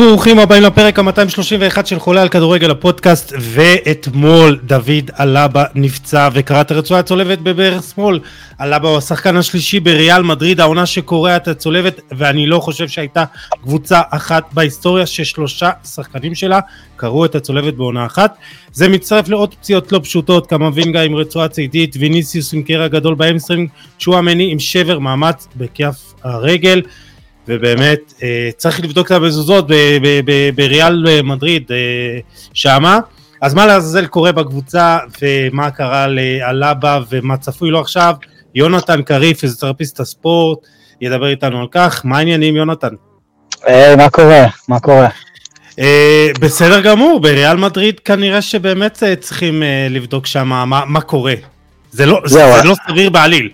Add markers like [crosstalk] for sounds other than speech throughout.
ברוכים הבאים לפרק ה-231 של חולה על כדורגל הפודקאסט ואתמול דוד אלאבה נפצע וקרע את הרצועה הצולבת בברך שמאל. אלאבה הוא השחקן השלישי בריאל מדריד העונה שקורע את הצולבת ואני לא חושב שהייתה קבוצה אחת בהיסטוריה ששלושה שחקנים שלה קרעו את הצולבת בעונה אחת. זה מצטרף לעוד פציעות לא פשוטות קמאווינגה עם רצועה צידית ויניסיוס עם קרע גדול ב hamstring צ'ואמני עם שבר מאמץ בכף הרגל ובאמת אה, צריך לבדוק את המזוזות בריאל מדריד אה, שמה אז מה לעזאזל קורה בקבוצה ומה קרה לאלבה ומה צפוי לו עכשיו יונתן קריף פיזיותרפיסט הספורט ידבר איתנו על כך מה העניינים יונתן? אה, מה קורה? מה קורה? בסדר גמור בריאל מדריד כנראה שבאמת צריכים לבדוק שם מה, קורה זה לא, זה לא סביר בעליל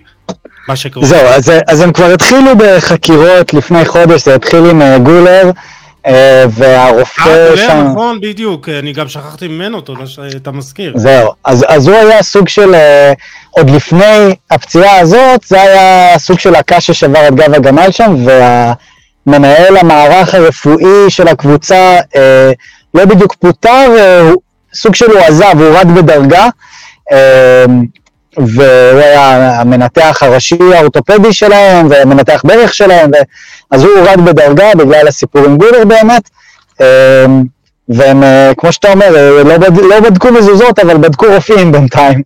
מה שקורה. זהו, אז, אז הם כבר התחילו בחקירות לפני חודש, זה התחיל עם uh, גולר, uh, והרופא אה, שם... נכון, בדיוק, אני גם שכחתי ממנו, תודה שאתה מזכיר. זהו, אז, אז הוא היה סוג של, עוד לפני הפציעה הזאת, זה היה סוג של הקש ששבר את גב הגמל שם, והמנהל המערך הרפואי של הקבוצה uh, לא בדיוק פוטר, uh, סוג של הוא עזב, הוא הורד בדרגה. Uh, והוא היה המנתח הראשי האורתופדי שלהם, ומנתח ברך שלהם, ו... אז הוא הורד בדרגה בגלל הסיפור עם גולר באמת, אמ, והם, אה, כמו שאתה אומר, אה, לא, בד... לא בדקו מזוזות, אבל בדקו רופאים בינתיים,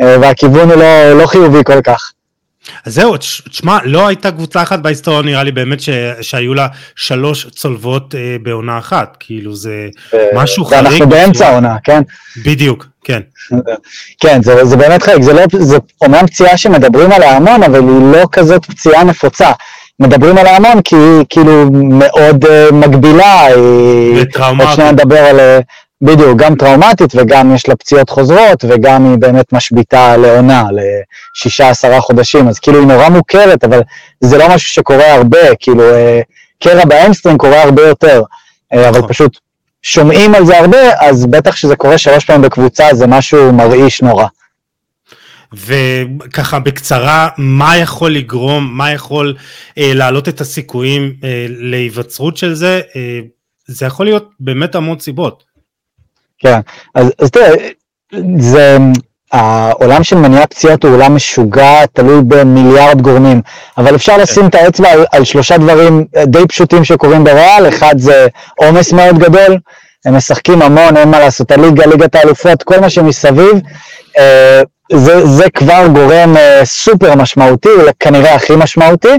אה, והכיוון הוא לא, לא חיובי כל כך. אז זהו, תשמע, לא הייתה קבוצה אחת בהיסטוריה נראה לי באמת ש, שהיו לה שלוש צולבות אה, בעונה אחת, כאילו זה משהו חריג. ואנחנו באמצע העונה, כן? בדיוק, כן. כן, זה, זה באמת חריג, זה, לא, זה אומנם פציעה שמדברים עליה המון, אבל היא לא כזאת פציעה נפוצה. מדברים עליה המון כי היא כאילו מאוד uh, מגבילה, היא... וטראומטית. עוד שניה נדבר על... בדיוק, גם טראומטית וגם יש לה פציעות חוזרות וגם היא באמת משביתה לעונה, לשישה עשרה חודשים, אז כאילו היא נורא מוכרת, אבל זה לא משהו שקורה הרבה, כאילו אה, קרע ב hamstring קורה הרבה יותר, אה, אבל נכון. פשוט שומעים על זה הרבה, אז בטח שזה קורה שלוש פעמים בקבוצה זה משהו מרעיש נורא. וככה בקצרה, מה יכול לגרום, מה יכול אה, להעלות את הסיכויים אה, להיווצרות של זה? אה, זה יכול להיות באמת המון סיבות. כן, אז, אז תראה, זה, העולם של מניעת פציעות הוא עולם משוגע, תלוי במיליארד גורמים, אבל אפשר כן. לשים את האצבע על, על שלושה דברים די פשוטים שקורים בריאל, אחד זה עומס מאוד גדול, הם משחקים המון, אין מה לעשות, הליגה, ליגת האלופות, כל מה שמסביב, אה, זה, זה כבר גורם אה, סופר משמעותי, כנראה הכי משמעותי.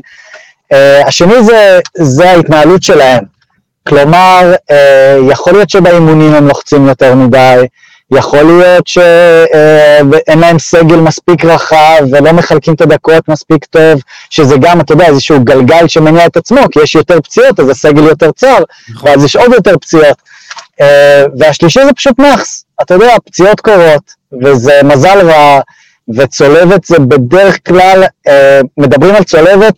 אה, השני זה, זה ההתנהלות שלהם. כלומר, אה, יכול להיות שבאימונים הם לוחצים יותר מדי, יכול להיות שאין להם סגל מספיק רחב ולא מחלקים את הדקות מספיק טוב, שזה גם, אתה יודע, איזשהו גלגל שמניע את עצמו, כי יש יותר פציעות, אז הסגל יותר צר, נכון. ואז יש עוד יותר פציעות. אה, והשלישי זה פשוט נאחס, אתה יודע, פציעות קורות, וזה מזל רע, וצולבת זה בדרך כלל, אה, מדברים על צולבת,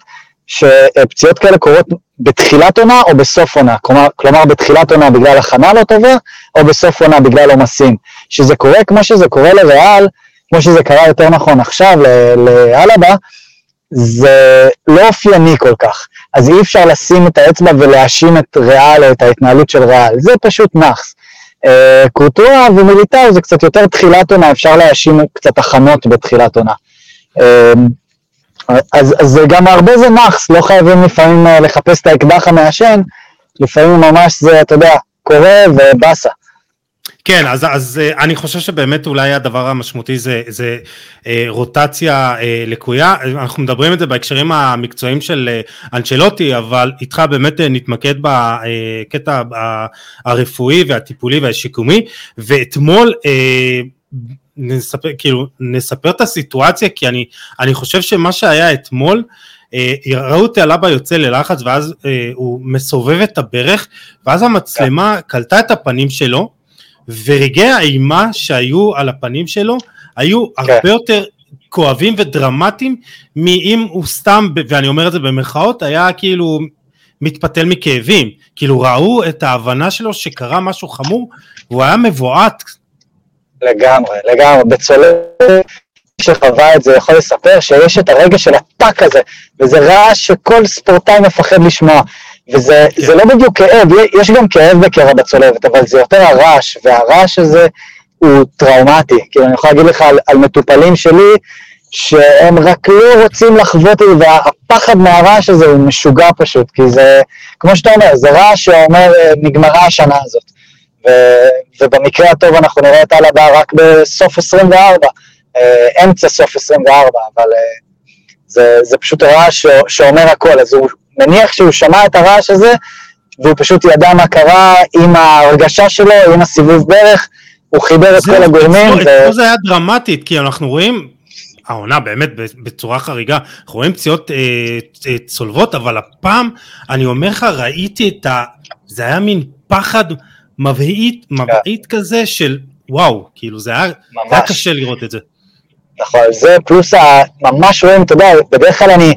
שפציעות כאלה קורות בתחילת עונה או בסוף עונה, כלומר, כלומר בתחילת עונה בגלל הכנה לא טובה, או בסוף עונה בגלל עומסים. שזה קורה כמו שזה קורה לריאל, כמו שזה קרה יותר נכון עכשיו לאלבה, זה לא אופייני כל כך. אז אי אפשר לשים את האצבע ולהאשים את ריאל או את ההתנהלות של ריאל, זה פשוט נאחס. אה, קורטואה ומיליטאו זה קצת יותר תחילת עונה, אפשר להאשים קצת הכנות בתחילת עונה. אז, אז גם הרבה זה נאחס, לא חייבים לפעמים אה, לחפש את האקדח המעשן, לפעמים ממש זה, אתה יודע, קורה ובאסה. כן, אז, אז אה, אני חושב שבאמת אולי הדבר המשמעותי זה, זה אה, רוטציה אה, לקויה, אנחנו מדברים את זה בהקשרים המקצועיים של אה, אנצ'לוטי, אבל איתך באמת אה, נתמקד בקטע אה, הרפואי והטיפולי והשיקומי, ואתמול אה, נספר, כאילו, נספר את הסיטואציה, כי אני, אני חושב שמה שהיה אתמול, אה, ראו את אלבה יוצא ללחץ ואז אה, הוא מסובב את הברך ואז המצלמה כן. קלטה את הפנים שלו ורגעי האימה שהיו על הפנים שלו היו כן. הרבה יותר כואבים ודרמטיים מאם הוא סתם, ואני אומר את זה במרכאות, היה כאילו מתפתל מכאבים, כאילו ראו את ההבנה שלו שקרה משהו חמור והוא היה מבועת לגמרי, לגמרי. בצוללת שחווה את זה יכול לספר שיש את הרגע של הטאק הזה, וזה רעש שכל ספורטאי מפחד לשמוע. וזה כן. לא בדיוק כאב, יש גם כאב בקרע בצולבת, אבל זה יותר הרעש, והרעש הזה הוא טראומטי. כאילו, אני יכול להגיד לך על, על מטופלים שלי, שהם רק לא רוצים לחוות את זה, והפחד מהרעש הזה הוא משוגע פשוט, כי זה, כמו שאתה אומר, זה רעש שאומר, אה, נגמרה השנה הזאת. ו, ובמקרה הטוב אנחנו נראה את הלאה רק בסוף 24, אה, אמצע סוף 24, אבל אה, זה, זה פשוט רעש שאומר הכל, אז הוא מניח שהוא שמע את הרעש הזה, והוא פשוט ידע מה קרה עם ההרגשה שלו, עם הסיבוב ברך, הוא חיבר את כל הגורמים. ו- זה היה דרמטית, כי אנחנו רואים, העונה באמת בצורה חריגה, אנחנו רואים פציעות אה, אה, צולבות, אבל הפעם, אני אומר לך, ראיתי את ה... זה היה מין פחד מבהיט, מבהיט כזה של וואו, כאילו זה היה, ממש. קשה לראות את זה. נכון, זה פלוס ה... ממש רואים, אתה יודע, בדרך כלל אני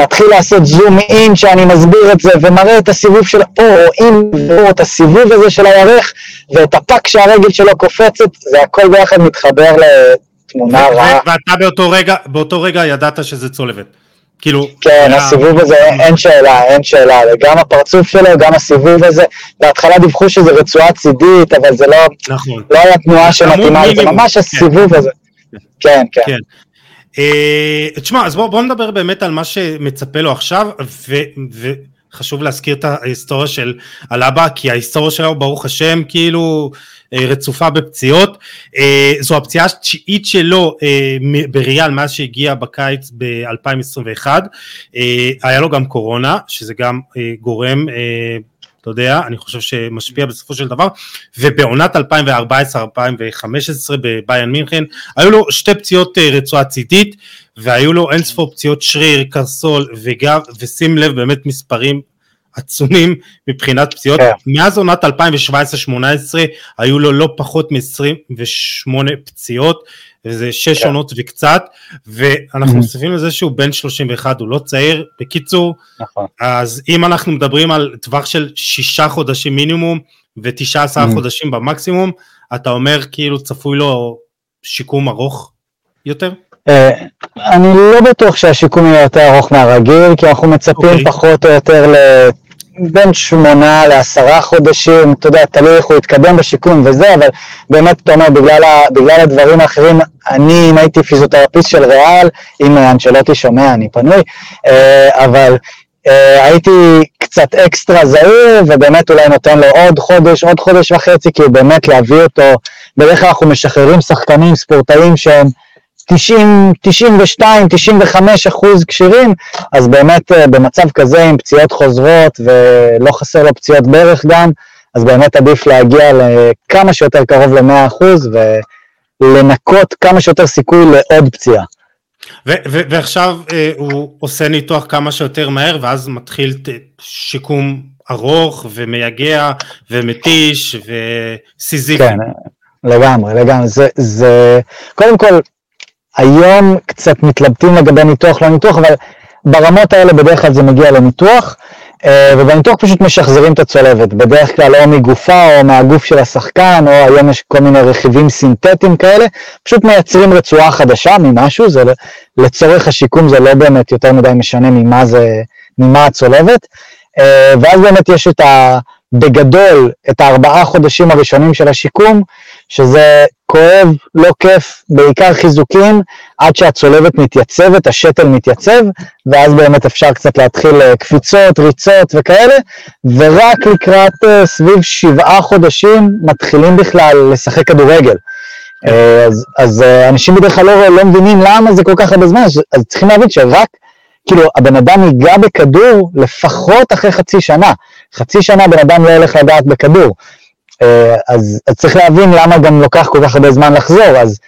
מתחיל לעשות זום אין שאני מסביר את זה ומראה את הסיבוב של פה, רואים או את הסיבוב הזה של הירך ואת הפאק שהרגל שלו קופצת, זה הכל ביחד מתחבר לתמונה רעה. ואתה באותו רגע, באותו רגע ידעת שזה צולבת. כאילו, כן, היה- הסיבוב הזה, אין שאלה, אין שאלה, גם הפרצוף שלו, גם הסיבוב הזה, בהתחלה דיווחו שזה רצועה צידית, אבל זה לא, נכון. לא היה תנועה שמתאימה לזה, מינימום, ממש כן. הסיבוב הזה. כן, כן. כן. אה, תשמע, אז בוא, בוא נדבר באמת על מה שמצפה לו עכשיו, ו, וחשוב להזכיר את ההיסטוריה של הלבה, כי ההיסטוריה שלו, ברוך השם, כאילו רצופה בפציעות. אה, זו הפציעה התשיעית שלו אה, בריאל מאז שהגיע בקיץ ב-2021. אה, היה לו גם קורונה, שזה גם אה, גורם... אה, אתה יודע, אני חושב שמשפיע בסופו של דבר, ובעונת 2014-2015 בביין מינכן, היו לו שתי פציעות אה, רצועה צידית, והיו לו אין ספור פציעות שריר, קרסול וגב, ושים לב באמת מספרים עצומים מבחינת פציעות. כן. מאז עונת 2017-2018 היו לו לא פחות מ-28 פציעות, וזה שש כן. עונות וקצת, ואנחנו. מוסיפים לזה שהוא בן 31, הוא לא צעיר. בקיצור, נכון. אז אם אנחנו מדברים על טווח של שישה חודשים מינימום ותשעה עשר Mm. חודשים במקסימום, אתה אומר כאילו צפוי לו שיקום ארוך יותר? אה, אני לא בטוח שהשיקום יהיה יותר ארוך מהרגיל, כי אנחנו מצפים אוקיי. פחות או יותר ל... בין שמונה לעשרה חודשים, אתה יודע, תלוי איך הוא יתקדם בשיקום וזה, אבל באמת, אתה אומר, בגלל, ה, בגלל הדברים האחרים, אני, אם הייתי פיזיותרפיסט של ריאל, אם אנשלוטי שומע, אני פנוי, אה, אבל אה, הייתי קצת אקסטרה זהיר, ובאמת אולי נותן לו עוד חודש, עוד חודש וחצי, כי באמת להביא אותו, בדרך כלל אנחנו משחררים שחקנים, ספורטאים שהם 90, 92, 95 אחוז כשירים, אז באמת אה, במצב כזה עם פציעות חוזרות ולא חסר לו פציעות ברך גם, אז באמת עדיף להגיע לכמה שיותר קרוב ל-100 אחוז ולנקות כמה שיותר סיכוי לעוד פציעה. ו- ו- ועכשיו אה, הוא עושה ניתוח כמה שיותר מהר ואז מתחיל ת- שיקום ארוך ומייגע ומתיש וסיזיפי. כן, לגמרי, לגמרי. זה, זה, קודם כל, היום קצת מתלבטים לגבי ניתוח, לא ניתוח, אבל ברמות האלה בדרך כלל זה מגיע לניתוח, אה, ובניתוח פשוט משחזרים את הצולבת, בדרך כלל או מגופה או מהגוף של השחקן, או היום יש כל מיני רכיבים סינתטיים כאלה, פשוט מייצרים רצועה חדשה ממשהו, זה לצורך השיקום זה לא באמת יותר מדי משנה ממה זה, ממה הצולבת, אה, ואז באמת יש את ה... בגדול את הארבעה חודשים הראשונים של השיקום, שזה כואב, לא כיף, בעיקר חיזוקים, עד שהצולבת מתייצבת, השתל מתייצב, ואז באמת אפשר קצת להתחיל אה, קפיצות, ריצות וכאלה, ורק לקראת אה, סביב שבעה חודשים מתחילים בכלל לשחק כדורגל. אה, אז, אז אנשים בדרך כלל לא, לא מבינים למה זה כל כך הרבה זמן, אז, אז צריכים להבין שרק, כאילו, הבן אדם ייגע בכדור לפחות אחרי חצי שנה. חצי שנה בן אדם לא הולך לגעת בכדור. אה, אז, אז צריך להבין למה גם לוקח כל כך הרבה זמן לחזור, אז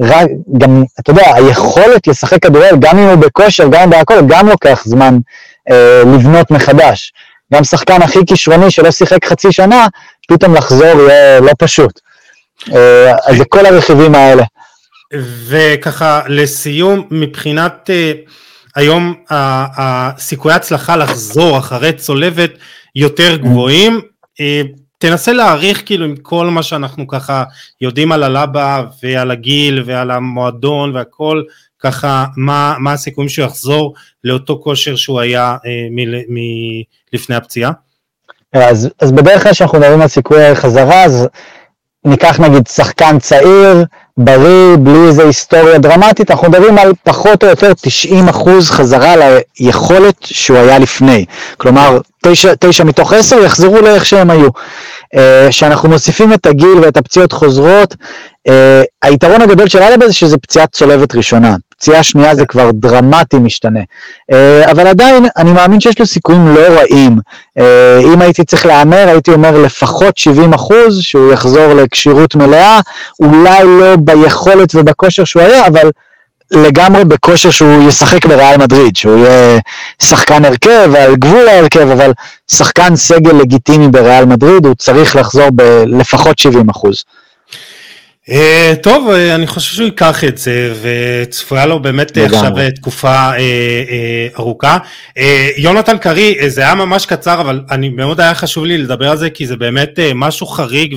רק, גם, אתה יודע, היכולת לשחק כדורגל, גם אם הוא בכושר, גם אם בהכל, גם לוקח זמן אה, לבנות מחדש. גם שחקן הכי כישרוני שלא שיחק חצי שנה, פתאום לחזור יהיה לא פשוט. אה, אז זה כל הרכיבים האלה. וככה לסיום מבחינת uh, היום הסיכויי הצלחה לחזור אחרי צולבת יותר גבוהים uh, תנסה להעריך כאילו עם כל מה שאנחנו ככה יודעים על הלבה ועל הגיל ועל המועדון והכל ככה מה, מה הסיכויים שהוא יחזור לאותו כושר שהוא היה מלפני הפציעה? אז, אז בדרך כלל כשאנחנו מדברים על סיכויי חזרה, אז ניקח נגיד שחקן צעיר, בריא, בלי איזה היסטוריה דרמטית, אנחנו מדברים על פחות או יותר 90 אחוז חזרה ליכולת שהוא היה לפני. כלומר, 9, 9 מתוך 10 יחזרו לאיך שהם היו. כשאנחנו מוסיפים את הגיל ואת הפציעות חוזרות, היתרון הגדול של אלבה זה שזה פציעת צולבת ראשונה. פציעה שנייה זה כבר דרמטי משתנה. אבל עדיין, אני מאמין שיש לו סיכויים לא רעים. אם הייתי צריך להמר, הייתי אומר לפחות 70 אחוז, שהוא יחזור לכשירות מלאה, אולי לא ביכולת ובכושר שהוא היה, אבל לגמרי בכושר שהוא ישחק בריאל מדריד, שהוא יהיה שחקן הרכב, על גבול ההרכב, אבל שחקן סגל לגיטימי בריאל מדריד, הוא צריך לחזור בלפחות 70 אחוז. Uh, טוב, uh, אני חושב שהוא ייקח את זה, וצפויה לו באמת לגמרי. עכשיו תקופה uh, uh, ארוכה. Uh, יונתן קרי, uh, זה היה ממש קצר, אבל אני מאוד היה חשוב לי לדבר על זה, כי זה באמת uh, משהו חריג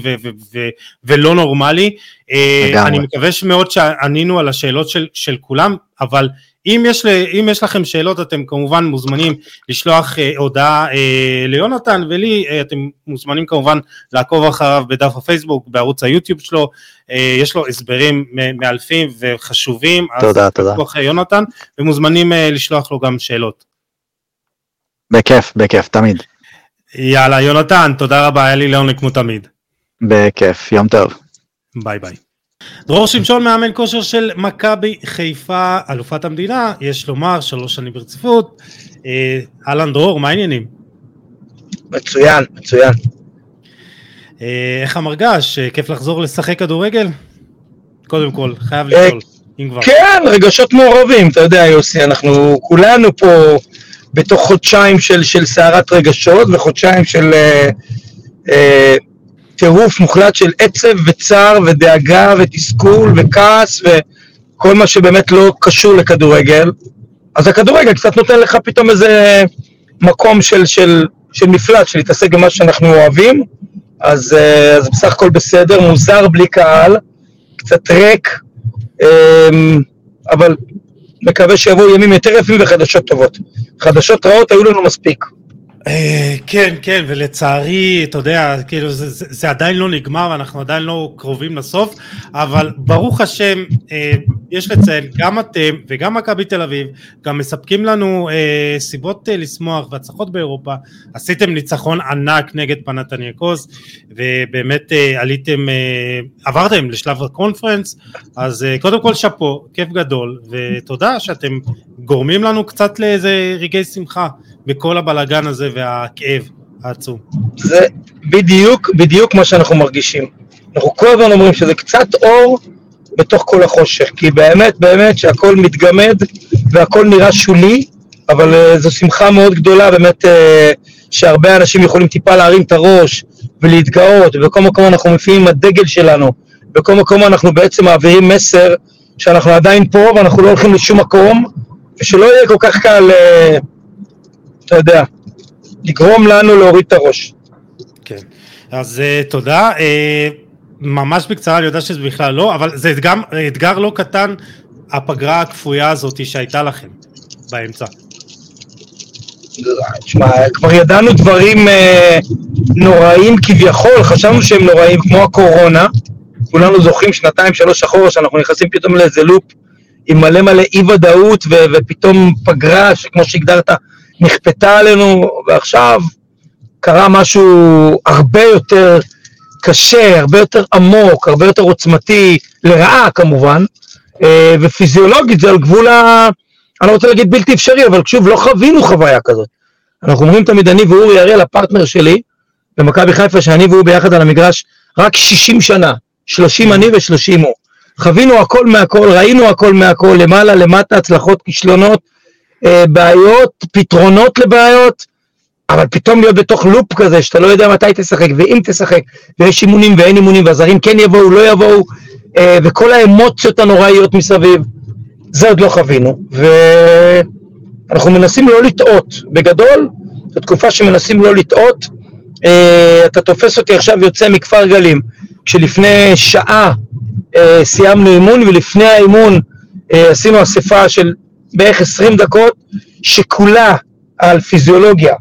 ולא נורמלי. Uh, אני מקווה מאוד שענינו על השאלות של, של כולם, אבל אם יש, אם יש לכם שאלות אתם כמובן מוזמנים לשלוח אה, הודעה אה, ליונתן ולי, אה, אתם מוזמנים כמובן לעקוב אחריו בדף הפייסבוק, בערוץ היוטיוב שלו, אה, יש לו הסברים מאלפים וחשובים, תודה, אז תודה. אחרי יונתן, ומוזמנים אה, לשלוח לו גם שאלות. בכיף, בכיף, תמיד. יאללה, יונתן, תודה רבה, היה לי לעונג כמו תמיד. בכיף, יום טוב. ביי ביי. דרור שמשון מאמן כושר של מכבי חיפה, אלופת המדינה, יש לומר, שלוש שנים ברציפות. אה, אהלן דרור, מה העניינים? מצוין, מצוין. אה, איך המרגש? אה, כיף לחזור לשחק כדורגל? קודם כל, חייב לשאול, אם כבר. כן, רגשות מעורבים, אתה יודע יוסי, אנחנו כולנו פה בתוך חודשיים של סערת רגשות וחודשיים של... טירוף מוחלט של עצב וצער ודאגה ותסכול וכעס וכל מה שבאמת לא קשור לכדורגל. אז הכדורגל קצת נותן לך פתאום איזה מקום של, של, של מפלט, של להתעסק במה שאנחנו אוהבים, אז, אה, אז בסך הכל בסדר, מוזר בלי קהל, קצת ריק, אמ, אבל מקווה שיבואו ימים יותר יפים וחדשות טובות. חדשות רעות היו לנו מספיק. אה, כן, כן, ולצערי, אתה יודע, כאילו זה, זה, זה עדיין לא נגמר, אנחנו עדיין לא קרובים לסוף, אבל ברוך השם, אה, יש לציין, גם אתם וגם מכבי תל אביב, גם מספקים לנו אה, סיבות אה, לשמוח והצלחות באירופה, עשיתם ניצחון ענק נגד פנתניאקוס, ובאמת אה, עליתם, אה, עברתם לשלב הקונפרנס, אז אה, קודם כל שאפו, כיף גדול, ותודה שאתם גורמים לנו קצת לאיזה רגעי שמחה. בכל הבלגן הזה והכאב העצום. זה בדיוק, בדיוק מה שאנחנו מרגישים. אנחנו כל הזמן אומרים שזה קצת אור בתוך כל החושך, כי באמת, באמת שהכל מתגמד והכל נראה שולי, אבל uh, זו שמחה מאוד גדולה, באמת, uh, שהרבה אנשים יכולים טיפה להרים את הראש ולהתגאות, ובכל מקום אנחנו מופיעים עם הדגל שלנו, בכל מקום אנחנו בעצם מעבירים מסר שאנחנו עדיין פה ואנחנו לא הולכים לשום מקום, ושלא יהיה כל כך קל... Uh, אתה יודע, לגרום לנו להוריד את הראש. כן, אז uh, תודה. Uh, ממש בקצרה, אני יודע שזה בכלל לא, אבל זה אתגר, אתגר לא קטן, הפגרה הכפויה הזאת שהייתה לכם באמצע. תשמע, כבר ידענו דברים אה, נוראים כביכול, חשבנו שהם נוראים, כמו הקורונה. כולנו זוכרים שנתיים, שלוש אחורה, שאנחנו נכנסים פתאום לאיזה לופ עם מלא מלא אי ודאות, ופתאום פגרה, שכמו שהגדרת, נכפתה עלינו, ועכשיו קרה משהו הרבה יותר קשה, הרבה יותר עמוק, הרבה יותר עוצמתי, לרעה כמובן, אה, ופיזיולוגית זה על גבול ה... אני לא רוצה להגיד בלתי אפשרי, אבל שוב, לא חווינו חוויה כזאת. אנחנו אומרים תמיד, אני ואורי אריאל, הפרטנר שלי, במכבי חיפה, שאני והוא ביחד על המגרש, רק 60 שנה, 30 אני ו-30 הוא. חווינו הכל מהכל, ראינו הכל מהכל, למעלה, למטה, הצלחות, כישלונות, אה, בעיות, פתרונות לבעיות, אבל פתאום להיות בתוך לופ כזה שאתה לא יודע מתי תשחק ואם תשחק, ויש אימונים ואין אימונים, והזרים כן יבואו, לא יבואו, אה, וכל האמוציות הנוראיות מסביב, זה עוד לא חווינו, ואנחנו מנסים לא לטעות. בגדול, זו תקופה שמנסים לא לטעות. אה, אתה תופס אותי עכשיו יוצא מכפר גלים, כשלפני שעה סיימנו אימון, ולפני האימון אה, עשינו אספה של בערך 20 דקות, שכולה על פיזיולוגיה,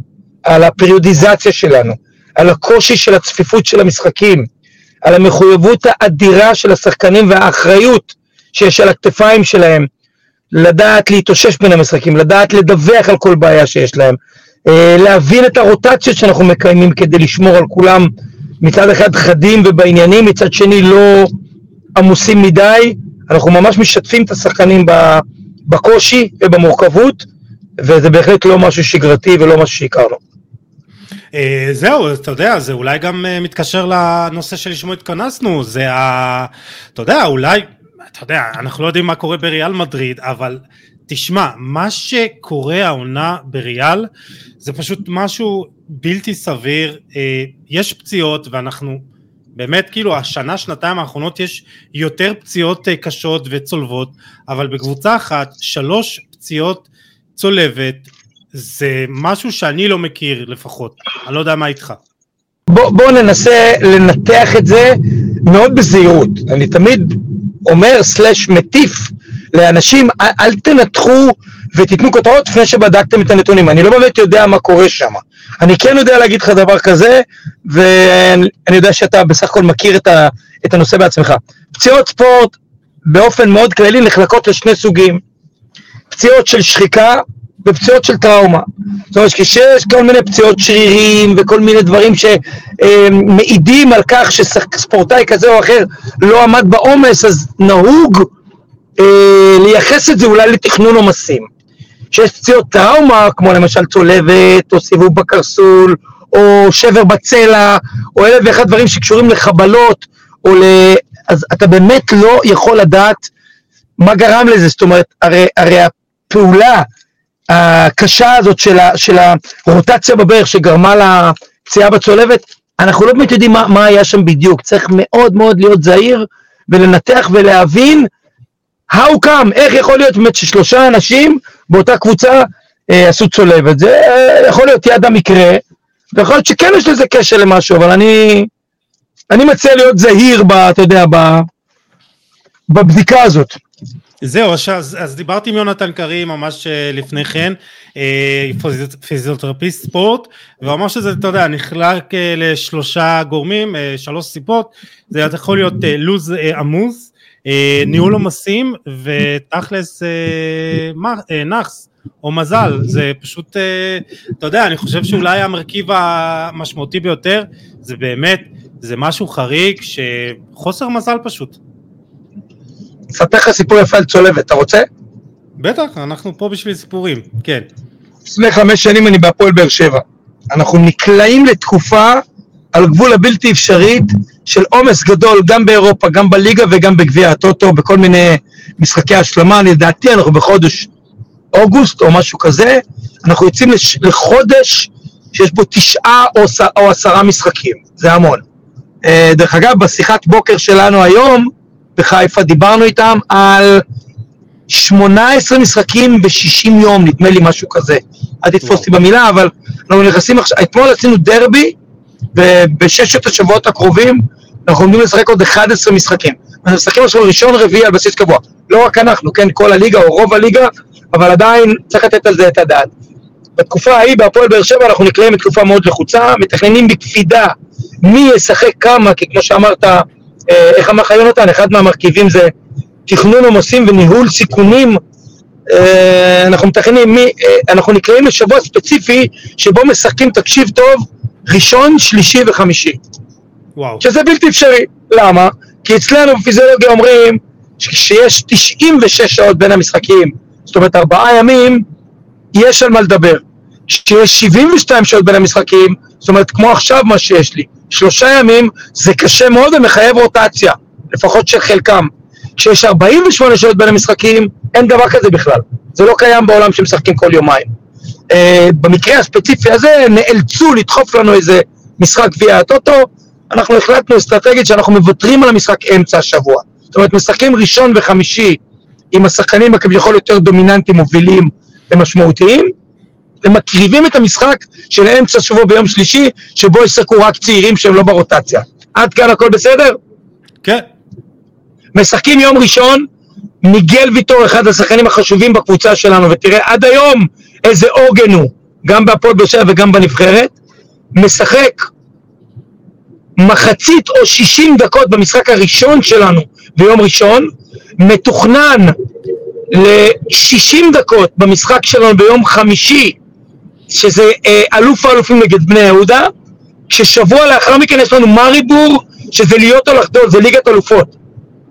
על הפריודיזציה שלנו, על הקושי של הצפיפות של המשחקים, על המחויבות האדירה של השחקנים והאחריות שיש על הכתפיים שלהם, לדעת להתאושש בין המשחקים, לדעת לדווח על כל בעיה שיש להם, אה, להבין את הרוטציות שאנחנו מקיימים כדי לשמור על כולם מצד אחד חדים ובעניינים, מצד שני לא עמוסים מדי, אנחנו ממש משתפים את השחקנים בקושי ובמורכבות, וזה בהחלט לא משהו שגרתי ולא משהו שהכרנו. אה, זהו, אתה יודע, זה אולי גם אה, מתקשר לנושא שלשמו התכנסנו, זה ה... אתה יודע, אולי, אתה יודע, אנחנו לא יודעים מה קורה בריאל מדריד, אבל תשמע, מה שקורה העונה בריאל זה פשוט משהו בלתי סביר, אה, יש פציעות ואנחנו באמת כאילו השנה שנתיים האחרונות יש יותר פציעות קשות וצולבות, אבל בקבוצה אחת שלוש פציעות צולבת זה משהו שאני לא מכיר לפחות, אני לא יודע מה איתך. בואו בוא ננסה לנתח את זה מאוד בזהירות. אני תמיד אומר סלאש מטיף לאנשים, אל, אל תנתחו ותיתנו כותרות לפני שבדקתם את הנתונים. אני לא באמת יודע מה קורה שם. אני כן יודע להגיד לך דבר כזה, ואני יודע שאתה בסך הכל מכיר את, ה, את הנושא בעצמך. פציעות ספורט באופן מאוד כללי נחלקות לשני סוגים. פציעות של שחיקה בפציעות של טראומה. זאת אומרת, כשיש כל מיני פציעות שרירים וכל מיני דברים שמעידים על כך שספורטאי כזה או אחר לא עמד בעומס, אז נהוג אה, לייחס את זה אולי לתכנון עומסים. כשיש פציעות טראומה, כמו למשל צולבת, או סיבוב בקרסול, או שבר בצלע, או אלף ואחד דברים שקשורים לחבלות, או ל... אז אתה באמת לא יכול לדעת מה גרם לזה, זאת אומרת, הרי, הרי הפעולה הקשה הזאת של, ה, של הרוטציה בברך שגרמה לפציעה בצולבת, אנחנו לא באמת יודעים מה, מה היה שם בדיוק, צריך מאוד מאוד להיות זהיר ולנתח ולהבין how come, איך יכול להיות באמת ששלושה אנשים באותה קבוצה אה, עשו צולבת, זה? אה, יכול להיות יד המקרה, ויכול להיות שכן יש לזה קשר למשהו, אבל אני, אני מציע להיות זהיר, ב, אתה יודע, ב, בבדיקה הזאת. זהו, אז, אז דיברתי עם יונתן קרי ממש אה, לפני כן, אה, פיזיותרפיסט ספורט, והוא אמר שזה, אתה יודע, נחלק אה, לשלושה גורמים, שלוש סיבות, זה יכול להיות לוז עמוס, ניהול עומסים, ותכלס נאחס. או מזל, זה פשוט, אתה יודע, אני חושב שאולי המרכיב המשמעותי ביותר זה באמת, זה משהו חריג שחוסר מזל פשוט. אספר לך סיפור יפה על צולבת, אתה רוצה? בטח, אנחנו פה בשביל סיפורים, כן. לפני חמש שנים אני בהפועל באר שבע. אנחנו נקלעים לתקופה על גבול הבלתי אפשרית של עומס גדול גם באירופה, גם בליגה וגם בגביע הטוטו, בכל מיני משחקי השלמה. לדעתי אנחנו בחודש אוגוסט או משהו כזה, אנחנו יוצאים לחודש שיש בו תשעה או עשרה משחקים, זה המון. אה, דרך אגב, בשיחת בוקר שלנו היום, בחיפה, דיברנו איתם על 18 משחקים ב-60 יום, נדמה לי משהו כזה. אל תתפוס אותי במילה, אבל אנחנו נכנסים עכשיו, אתמול עשינו דרבי, ובששת השבועות הקרובים אנחנו עומדים לשחק עוד 11 משחקים. אנחנו משחקים עכשיו ראשון רביעי על בסיס קבוע. לא רק אנחנו, כן, כל הליגה או רוב הליגה, אבל עדיין צריך לתת על זה את הדעת. בתקופה ההיא בהפועל באר שבע אנחנו נקלעים לתקופה מאוד לחוצה, מתכננים בקפידה מי ישחק כמה, כי כמו שאמרת, אה, איך אמר לך יונתן, אחד מהמרכיבים זה תכנון עומסים וניהול סיכונים. אה, אנחנו מתכננים, אה, אנחנו נקראים לשבוע ספציפי שבו משחקים, תקשיב טוב, ראשון, שלישי וחמישי. וואו. שזה בלתי אפשרי. למה? כי אצלנו בפיזיולוגיה אומרים שיש 96 שעות בין המשחקים, זאת אומרת ארבעה ימים, יש על מה לדבר. כשיש 72 שעות בין המשחקים, זאת אומרת כמו עכשיו מה שיש לי, שלושה ימים זה קשה מאוד ומחייב רוטציה, לפחות של חלקם. כשיש 48 שעות בין המשחקים, אין דבר כזה בכלל. זה לא קיים בעולם שמשחקים כל יומיים. Uh, במקרה הספציפי הזה נאלצו לדחוף לנו איזה משחק גביע הטוטו, אנחנו החלטנו אסטרטגית שאנחנו מוותרים על המשחק אמצע השבוע. זאת אומרת, משחקים ראשון וחמישי עם השחקנים הכביכול יותר דומיננטיים, מובילים ומשמעותיים, ומקריבים את המשחק של אמצע שבוע ביום שלישי, שבו ישחקו רק צעירים שהם לא ברוטציה. עד כאן הכל בסדר? כן. משחקים יום ראשון, מיגל ויטור אחד השחקנים החשובים בקבוצה שלנו, ותראה עד היום איזה עוגן הוא, גם בהפועל באר שבע וגם בנבחרת, משחק מחצית או 60 דקות במשחק הראשון שלנו ביום ראשון, מתוכנן ל-60 דקות במשחק שלנו ביום חמישי, שזה אה, אלוף האלופים נגד בני יהודה, כששבוע לאחר מכן יש לנו מריבור, שזה להיות או לחדול, זה ליגת אלופות.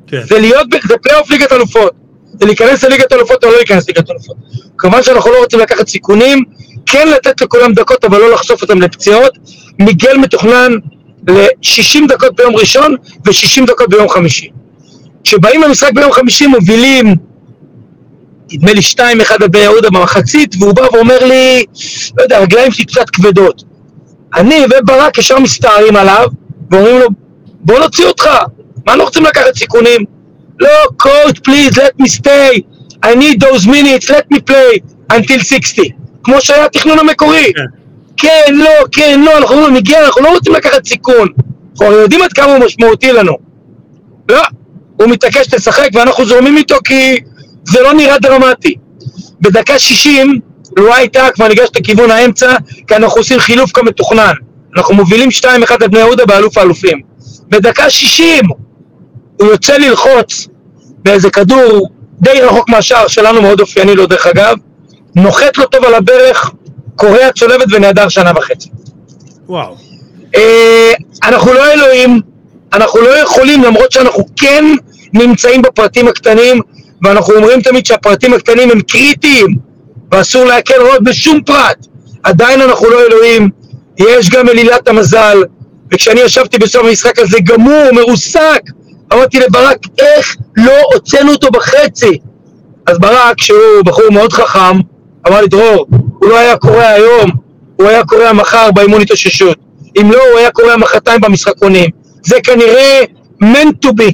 כן. זה להיות, זה פלייאוף ליגת אלופות. זה להיכנס לליגת אלופות או לא להיכנס לליגת אלופות. כמובן שאנחנו לא רוצים לקחת סיכונים, כן לתת לכולם דקות, אבל לא לחשוף אותם לפציעות. מיגל מתוכנן ל-60 דקות ביום ראשון ו-60 דקות ביום חמישי. כשבאים למשחק ביום חמישי מובילים, נדמה לי 2-1 בבני יהודה במחצית, והוא בא ואומר לי, לא יודע, הרגליים שלי קצת כבדות. אני וברק ישר מסתערים עליו, ואומרים לו, בוא נוציא אותך, אנחנו רוצים לקחת סיכונים? לא, coach, please, let me stay, I need those minutes, let me play until 60, כמו שהיה התכנון המקורי. כן, כן לא, כן, לא, אנחנו אומרים, מגיע, אנחנו לא רוצים לקחת סיכון. אנחנו יודעים עד כמה הוא משמעותי לנו. לא, הוא מתעקש לשחק ואנחנו זורמים איתו כי זה לא נראה דרמטי. בדקה 60, לו הייתה כבר ניגשת לכיוון האמצע, כי אנחנו עושים חילוף כמתוכנן. אנחנו מובילים 2-1 על בני יהודה באלוף האלופים. בדקה 60 הוא יוצא ללחוץ באיזה כדור די רחוק מהשער שלנו, מאוד אופייני לו דרך אגב, נוחת לו טוב על הברך, קורע צולבת ונעדר שנה וחצי. וואו. אה, אנחנו לא אלוהים, אנחנו לא יכולים, למרות שאנחנו כן נמצאים בפרטים הקטנים, ואנחנו אומרים תמיד שהפרטים הקטנים הם קריטיים, ואסור להקל ראש בשום פרט. עדיין אנחנו לא אלוהים, יש גם אלילת המזל, וכשאני ישבתי בסוף המשחק הזה גמור, מרוסק, אמרתי לברק, איך לא הוצאנו אותו בחצי? אז ברק, שהוא בחור מאוד חכם, אמר לי, דרור, הוא לא היה קורא היום, הוא היה קורא מחר באימון התאוששות. אם לא, הוא היה קורא מחרתיים במשחקונים. זה כנראה meant to be.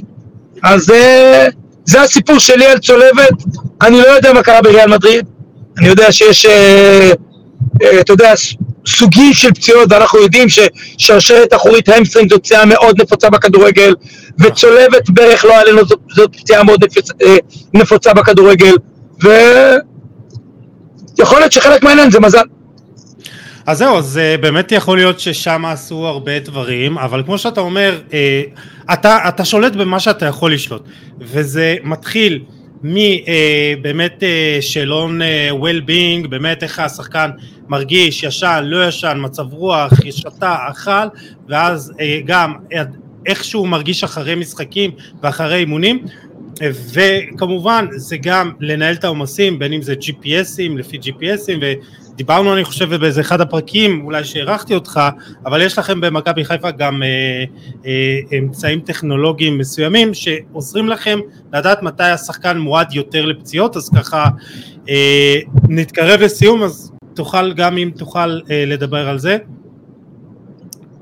אז זה, זה הסיפור שלי על צולבת. אני לא יודע מה קרה בריאל מדריד. אני יודע שיש, אה, אה, אתה יודע, סוגים של פציעות, ואנחנו יודעים ששרשרת אחורית hamstring זו פציעה מאוד נפוצה בכדורגל, וצולבת ברך לא עלינו זאת פציעה מאוד נפוצ, אה, נפוצה בכדורגל, ויכול להיות שחלק מהעניין זה מזל. אז זהו, אז אה, באמת יכול להיות ששם עשו הרבה דברים, אבל כמו שאתה אומר, אה, אתה, אתה שולט במה שאתה יכול לשלוט, וזה מתחיל מבאמת שאלון well-being, באמת איך השחקן מרגיש, ישן, לא ישן, מצב רוח, שתה, אכל, ואז גם איך שהוא מרגיש אחרי משחקים ואחרי אימונים, וכמובן זה גם לנהל את העומסים בין אם זה GPSים לפי GPSים ודיברנו אני חושב באיזה אחד הפרקים אולי שהערכתי אותך אבל יש לכם במכבי חיפה גם אה, אה, אמצעים טכנולוגיים מסוימים שעוזרים לכם לדעת מתי השחקן מועד יותר לפציעות אז ככה אה, נתקרב לסיום אז תוכל גם אם תוכל אה, לדבר על זה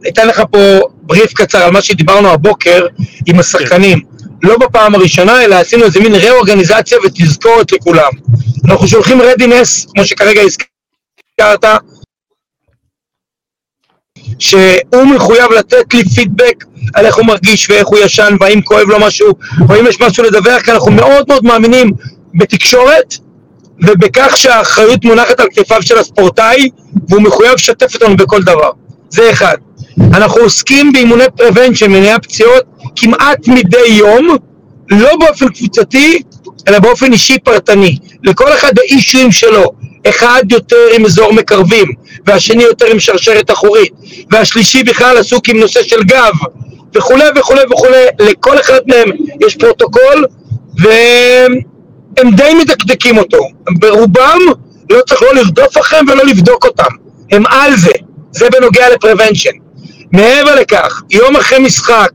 אתן לך פה בריף קצר על מה שדיברנו הבוקר עם השחקנים. לא בפעם הראשונה, אלא עשינו איזה מין ראורגניזציה ותזכורת לכולם. אנחנו שולחים רדינס, כמו שכרגע הזכרת, שהוא מחויב לתת לי פידבק על איך הוא מרגיש ואיך הוא ישן והאם כואב לו משהו או אם יש משהו לדווח, כי אנחנו מאוד מאוד מאמינים בתקשורת ובכך שהאחריות מונחת על כתפיו של הספורטאי והוא מחויב לשתף אותנו בכל דבר. זה אחד. אנחנו עוסקים באימוני פרוונצ'ן, מניעה פציעות, כמעט מדי יום, לא באופן קבוצתי, אלא באופן אישי פרטני. לכל אחד האישיואים שלו. אחד יותר עם אזור מקרבים, והשני יותר עם שרשרת אחורית, והשלישי בכלל עסוק עם נושא של גב, וכולי וכולי וכולי. לכל אחד מהם יש פרוטוקול, והם די מדקדקים אותו. ברובם לא צריך לא לרדוף אחריהם ולא לבדוק אותם. הם על זה. זה בנוגע ל prevention. מעבר לכך, יום אחרי משחק,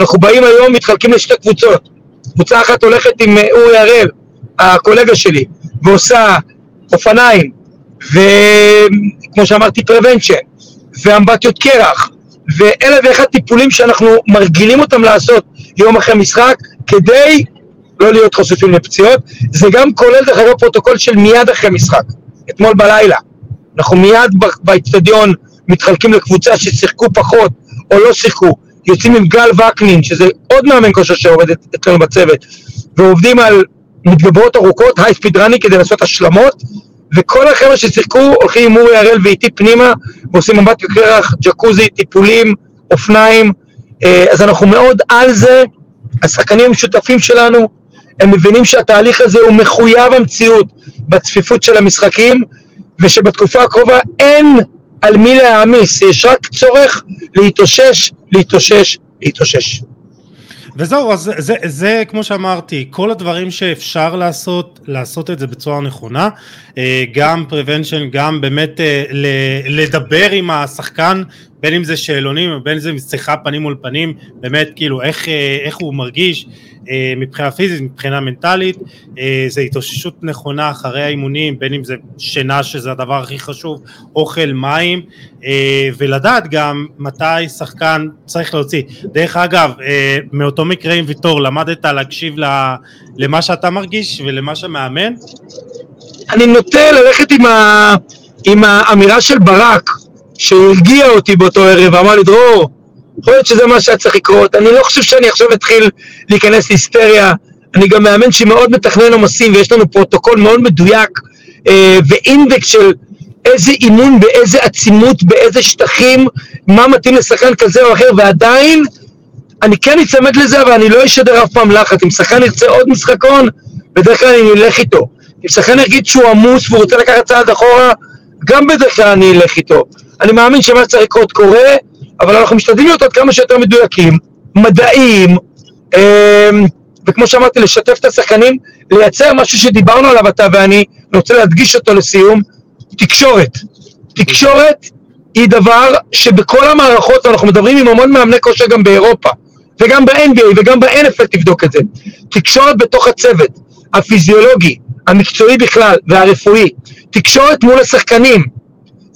אנחנו באים היום, מתחלקים לשתי קבוצות. קבוצה אחת הולכת עם אה, אורי הראל, הקולגה שלי, ועושה אופניים, וכמו שאמרתי, prevention, ואמבטיות קרח, ואלף ואחד טיפולים שאנחנו מרגילים אותם לעשות יום אחרי משחק, כדי לא להיות חשופים לפציעות. זה גם כולל, דרך אגב, פרוטוקול של מיד אחרי משחק, אתמול בלילה. אנחנו מיד באצטדיון מתחלקים לקבוצה ששיחקו פחות או לא שיחקו, יוצאים עם גל וקנין, שזה עוד מאמן כושר שעובד אצלנו בצוות, ועובדים על מתגברות ארוכות, היי ספיד ראני כדי לעשות השלמות, וכל החבר'ה ששיחקו הולכים עם אורי הראל ואיתי פנימה, ועושים מבט קרח, ג'קוזי, טיפולים, אופניים, אה, אז אנחנו מאוד על זה, השחקנים המשותפים שלנו, הם מבינים שהתהליך הזה הוא מחויב המציאות בצפיפות של המשחקים, ושבתקופה הקרובה אין על מי להעמיס, יש רק צורך להתאושש, להתאושש, להתאושש. וזהו, אז זה, זה, זה כמו שאמרתי, כל הדברים שאפשר לעשות, לעשות את זה בצורה נכונה, אה, גם prevention, גם באמת אה, לדבר עם השחקן, בין אם זה שאלונים, בין אם זה שיחה פנים מול פנים, באמת כאילו איך, אה, איך הוא מרגיש מבחינה פיזית, מבחינה מנטלית, זה התאוששות נכונה אחרי האימונים, בין אם זה שינה שזה הדבר הכי חשוב, אוכל, מים, ולדעת גם מתי שחקן צריך להוציא. דרך אגב, מאותו מקרה עם ויטור, למדת להקשיב למה שאתה מרגיש ולמה שמאמן? אני נוטה ללכת עם, ה... עם האמירה של ברק, שהרגיע אותי באותו ערב, ואמר לי, דרור, יכול להיות שזה מה שהיה צריך לקרות, אני לא חושב שאני עכשיו אתחיל להיכנס להיסטריה, אני גם מאמן שמאוד מתכנן עומסים, ויש לנו פרוטוקול מאוד מדויק, אה, ואינדקס של איזה אימון, באיזה עצימות, באיזה שטחים, מה מתאים לשחקן כזה או אחר, ועדיין אני כן אצמד לזה, אבל אני לא אשדר אף פעם לחץ. אם שחקן ירצה עוד משחקון, בדרך כלל אני אלך איתו. אם שחקן יגיד שהוא עמוס והוא רוצה לקחת צעד אחורה, גם בדרך כלל אני אלך איתו. אני מאמין שמה שצריך לקרות קורה, אבל אנחנו משתדלים להיות עד כמה שיותר מדויקים, מדעיים, אמ, וכמו שאמרתי, לשתף את השחקנים, לייצר משהו שדיברנו עליו אתה ואני, אני רוצה להדגיש אותו לסיום, תקשורת. תקשורת היא דבר שבכל המערכות, אנחנו מדברים עם המון מאמני כושר גם באירופה, וגם ב-NBA וגם ב-NFL תבדוק את זה. תקשורת בתוך הצוות, הפיזיולוגי, המקצועי בכלל והרפואי, תקשורת מול השחקנים,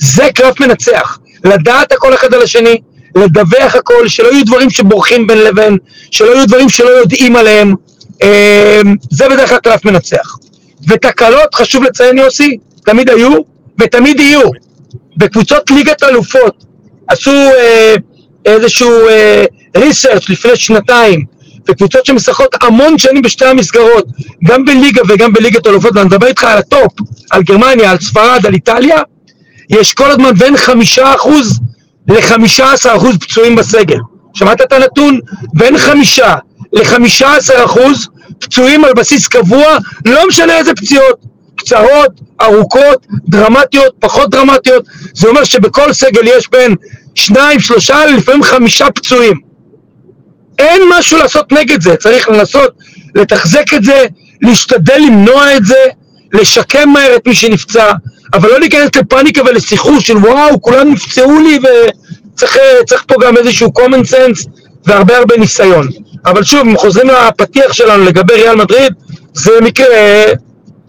זה קרב מנצח. לדעת הכל אחד על השני, לדווח הכל, שלא יהיו דברים שבורחים בין לבין, שלא יהיו דברים שלא יודעים עליהם, אמ, זה בדרך כלל קרב מנצח. ותקלות, חשוב לציין יוסי, תמיד היו ותמיד יהיו. בקבוצות ליגת אלופות עשו אה, איזשהו אה, ריסרצ' לפני שנתיים, וקבוצות שמשחקות המון שנים בשתי המסגרות, גם בליגה וגם בליגת אלופות, ואני מדבר איתך על הטופ, על גרמניה, על ספרד, על איטליה, יש כל הזמן בין חמישה אחוז לחמישה עשר אחוז פצועים בסגל. שמעת את הנתון? בין חמישה לחמישה עשר אחוז פצועים על בסיס קבוע, לא משנה איזה פציעות. קצרות, ארוכות, דרמטיות, פחות דרמטיות, זה אומר שבכל סגל יש בין שניים, שלושה, לפעמים חמישה פצועים. אין משהו לעשות נגד זה, צריך לנסות לתחזק את זה, להשתדל למנוע את זה, לשקם מהר את מי שנפצע, אבל לא להיכנס לפאניקה ולסחרור של וואו, כולם נפצעו לי וצריך פה גם איזשהו common sense והרבה הרבה ניסיון. אבל שוב, אם חוזרים לפתיח שלנו לגבי ריאל מדריד, זה מקרה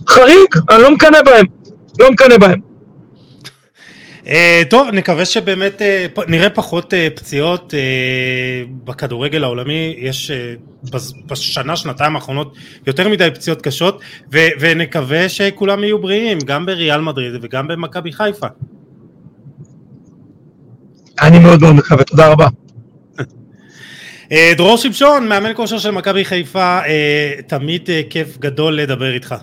חריג, אני לא מקנא בהם, לא מקנא בהם. Uh, טוב, נקווה שבאמת uh, נראה פחות uh, פציעות בכדורגל העולמי, יש בשנה, שנתיים האחרונות יותר מדי פציעות קשות, ו- ונקווה שכולם יהיו בריאים, גם בריאל מדריד וגם במכבי חיפה. אני מאוד מאוד מקווה, תודה רבה. דרור שמשון, מאמן כושר של מכבי חיפה, תמיד כיף גדול לדבר איתך.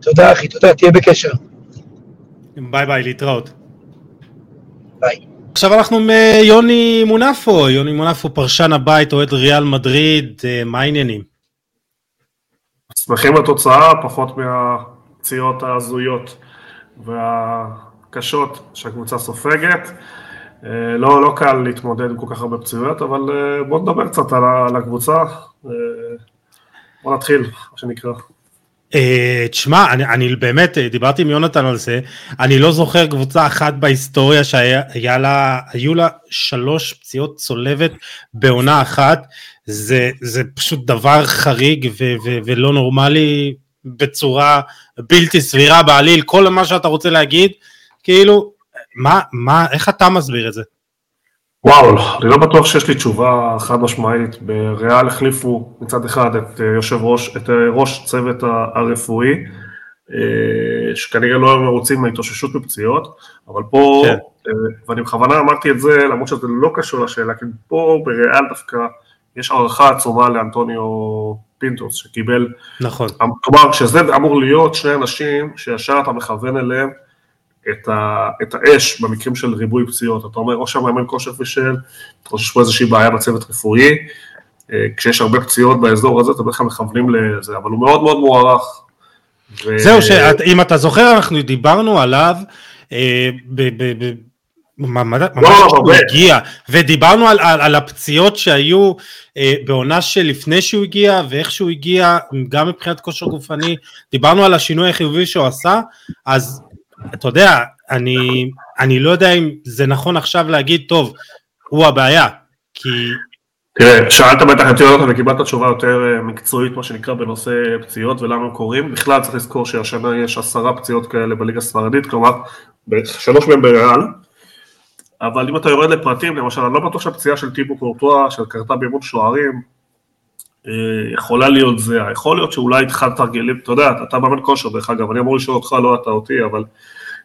תודה אחי, תודה, תהיה בקשר. ביי ביי, להתראות. ביי. עכשיו אנחנו עם אה, יוני מונפו, יוני מונפו פרשן הבית, אוהד ריאל מדריד, אה, מה העניינים? שמחים לתוצאה, פחות מהפציעות ההזויות והקשות שהקבוצה סופגת. אה, לא, לא קל להתמודד עם כל כך הרבה פציעויות, אבל בואו נדבר קצת על הקבוצה. בואו נתחיל, מה שנקרא. Uh, תשמע, אני, אני באמת, אה, דיברתי עם יונתן על זה, אני לא זוכר קבוצה אחת בהיסטוריה שהיו לה, לה שלוש פציעות צולבת בעונה אחת, זה, זה פשוט דבר חריג ו, ו, ולא נורמלי בצורה בלתי סבירה בעליל, כל מה שאתה רוצה להגיד, כאילו, מה, מה, איך אתה מסביר את זה? וואו, אני לא בטוח שיש לי תשובה חד משמעית. בריאל החליפו מצד אחד את אה, יושב ראש, את אה, ראש צוות הרפואי, אה, שכנראה לא היו מרוצים מהתאוששות בפציעות, אבל פה, כן. ואני בכוונה אמרתי את זה, למרות שזה לא קשור לשאלה, כי פה בריאל דווקא יש הערכה עצומה לאנטוניו פינטוס, שקיבל... נכון. כלומר, שזה אמור להיות שני אנשים שישר אתה מכוון אליהם את, ה, את האש במקרים של ריבוי פציעות. אתה אומר, או שהמאמן כושר פישל, או שיש פה איזושהי בעיה בצוות רפואי. אה, כשיש הרבה פציעות באזור הזה, אתה בדרך כלל מכוונים לזה, אבל הוא מאוד מאוד מוערך. ו... זהו, שאם אתה זוכר, אנחנו דיברנו עליו אה, ב... ב, ב ממש לא, לא, הגיע, ודיברנו על, על, על הפציעות שהיו אה, בעונה שלפני שהוא הגיע ואיך שהוא הגיע, גם מבחינת כושר גופני, דיברנו על השינוי החיובי שהוא עשה, אז אתה יודע, אני, אני לא יודע אם זה נכון עכשיו להגיד, טוב, הוא הבעיה, כי... תראה, שאלת בטח את יונתן וקיבלת תשובה יותר אה, מקצועית, מה שנקרא, בנושא פציעות ולמה הם קורים. בכלל צריך לזכור שהשנה יש עשרה פציעות כאלה בליגה הספרדית, כלומר, שלוש מהם בריאל, אבל אם אתה יורד לפרטים, למשל, אני לא בטוח שהפציעה של טיפו קורטואה, שקרתה באימון שוערים, יכולה להיות זה, יכול להיות שאולי התחלת תרגילים, אתה יודע, אתה מאמן כושר דרך אגב, אני אמור לשאול אותך, לא אתה אותי, אבל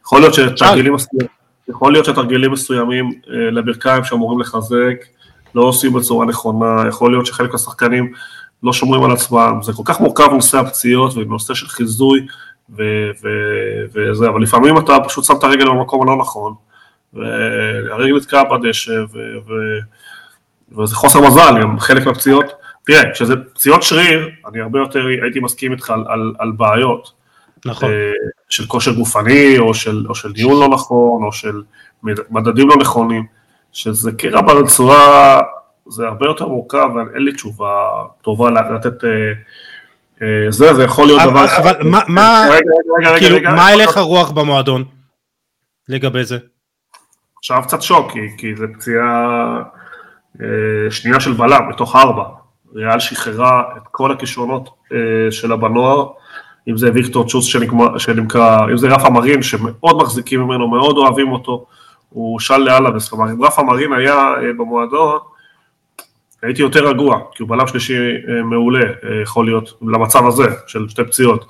יכול להיות שתרגילים מסוימים, יכול להיות שתרגילים מסוימים אה, לברכיים שאמורים לחזק, לא עושים בצורה נכונה, יכול להיות שחלק מהשחקנים לא שומרים על עצמם, זה כל כך מורכב נושא הפציעות ונושא של חיזוי וזה, אבל לפעמים אתה פשוט שם את הרגל במקום הלא נכון, והרגל נתקעה בדשא, וזה חוסר מזל, גם חלק מהפציעות, תראה, כשזה פציעות שריר, אני הרבה יותר הייתי מסכים איתך על, על, על בעיות. נכון. אה, של כושר גופני, או של, או של ניהול לא נכון, או של מדדים לא נכונים, שזה קרע בצורה, זה הרבה יותר מורכב, ואין לי תשובה טובה לתת... אה, אה, זה, זה יכול להיות דבר... אבל מה, מה, רגע, רגע, רגע, כאילו, רגע, מה הלך הרוח במועדון לגבי זה? עכשיו קצת שוק, כי, כי זה פציעה אה, שנייה של בלם, בתוך ארבע. ריאל שחררה את כל הכישרונות אה, שלה בנוער, אם זה ויקטור צ'וס שנמכר, אם זה רפה מרין, שמאוד מחזיקים ממנו, מאוד אוהבים אותו, הוא של לאלאבס, כלומר אם רפה מרין היה אה, במועדון, הייתי יותר רגוע, כי הוא בלם שלישי אה, מעולה, אה, יכול להיות, למצב הזה, של שתי פציעות.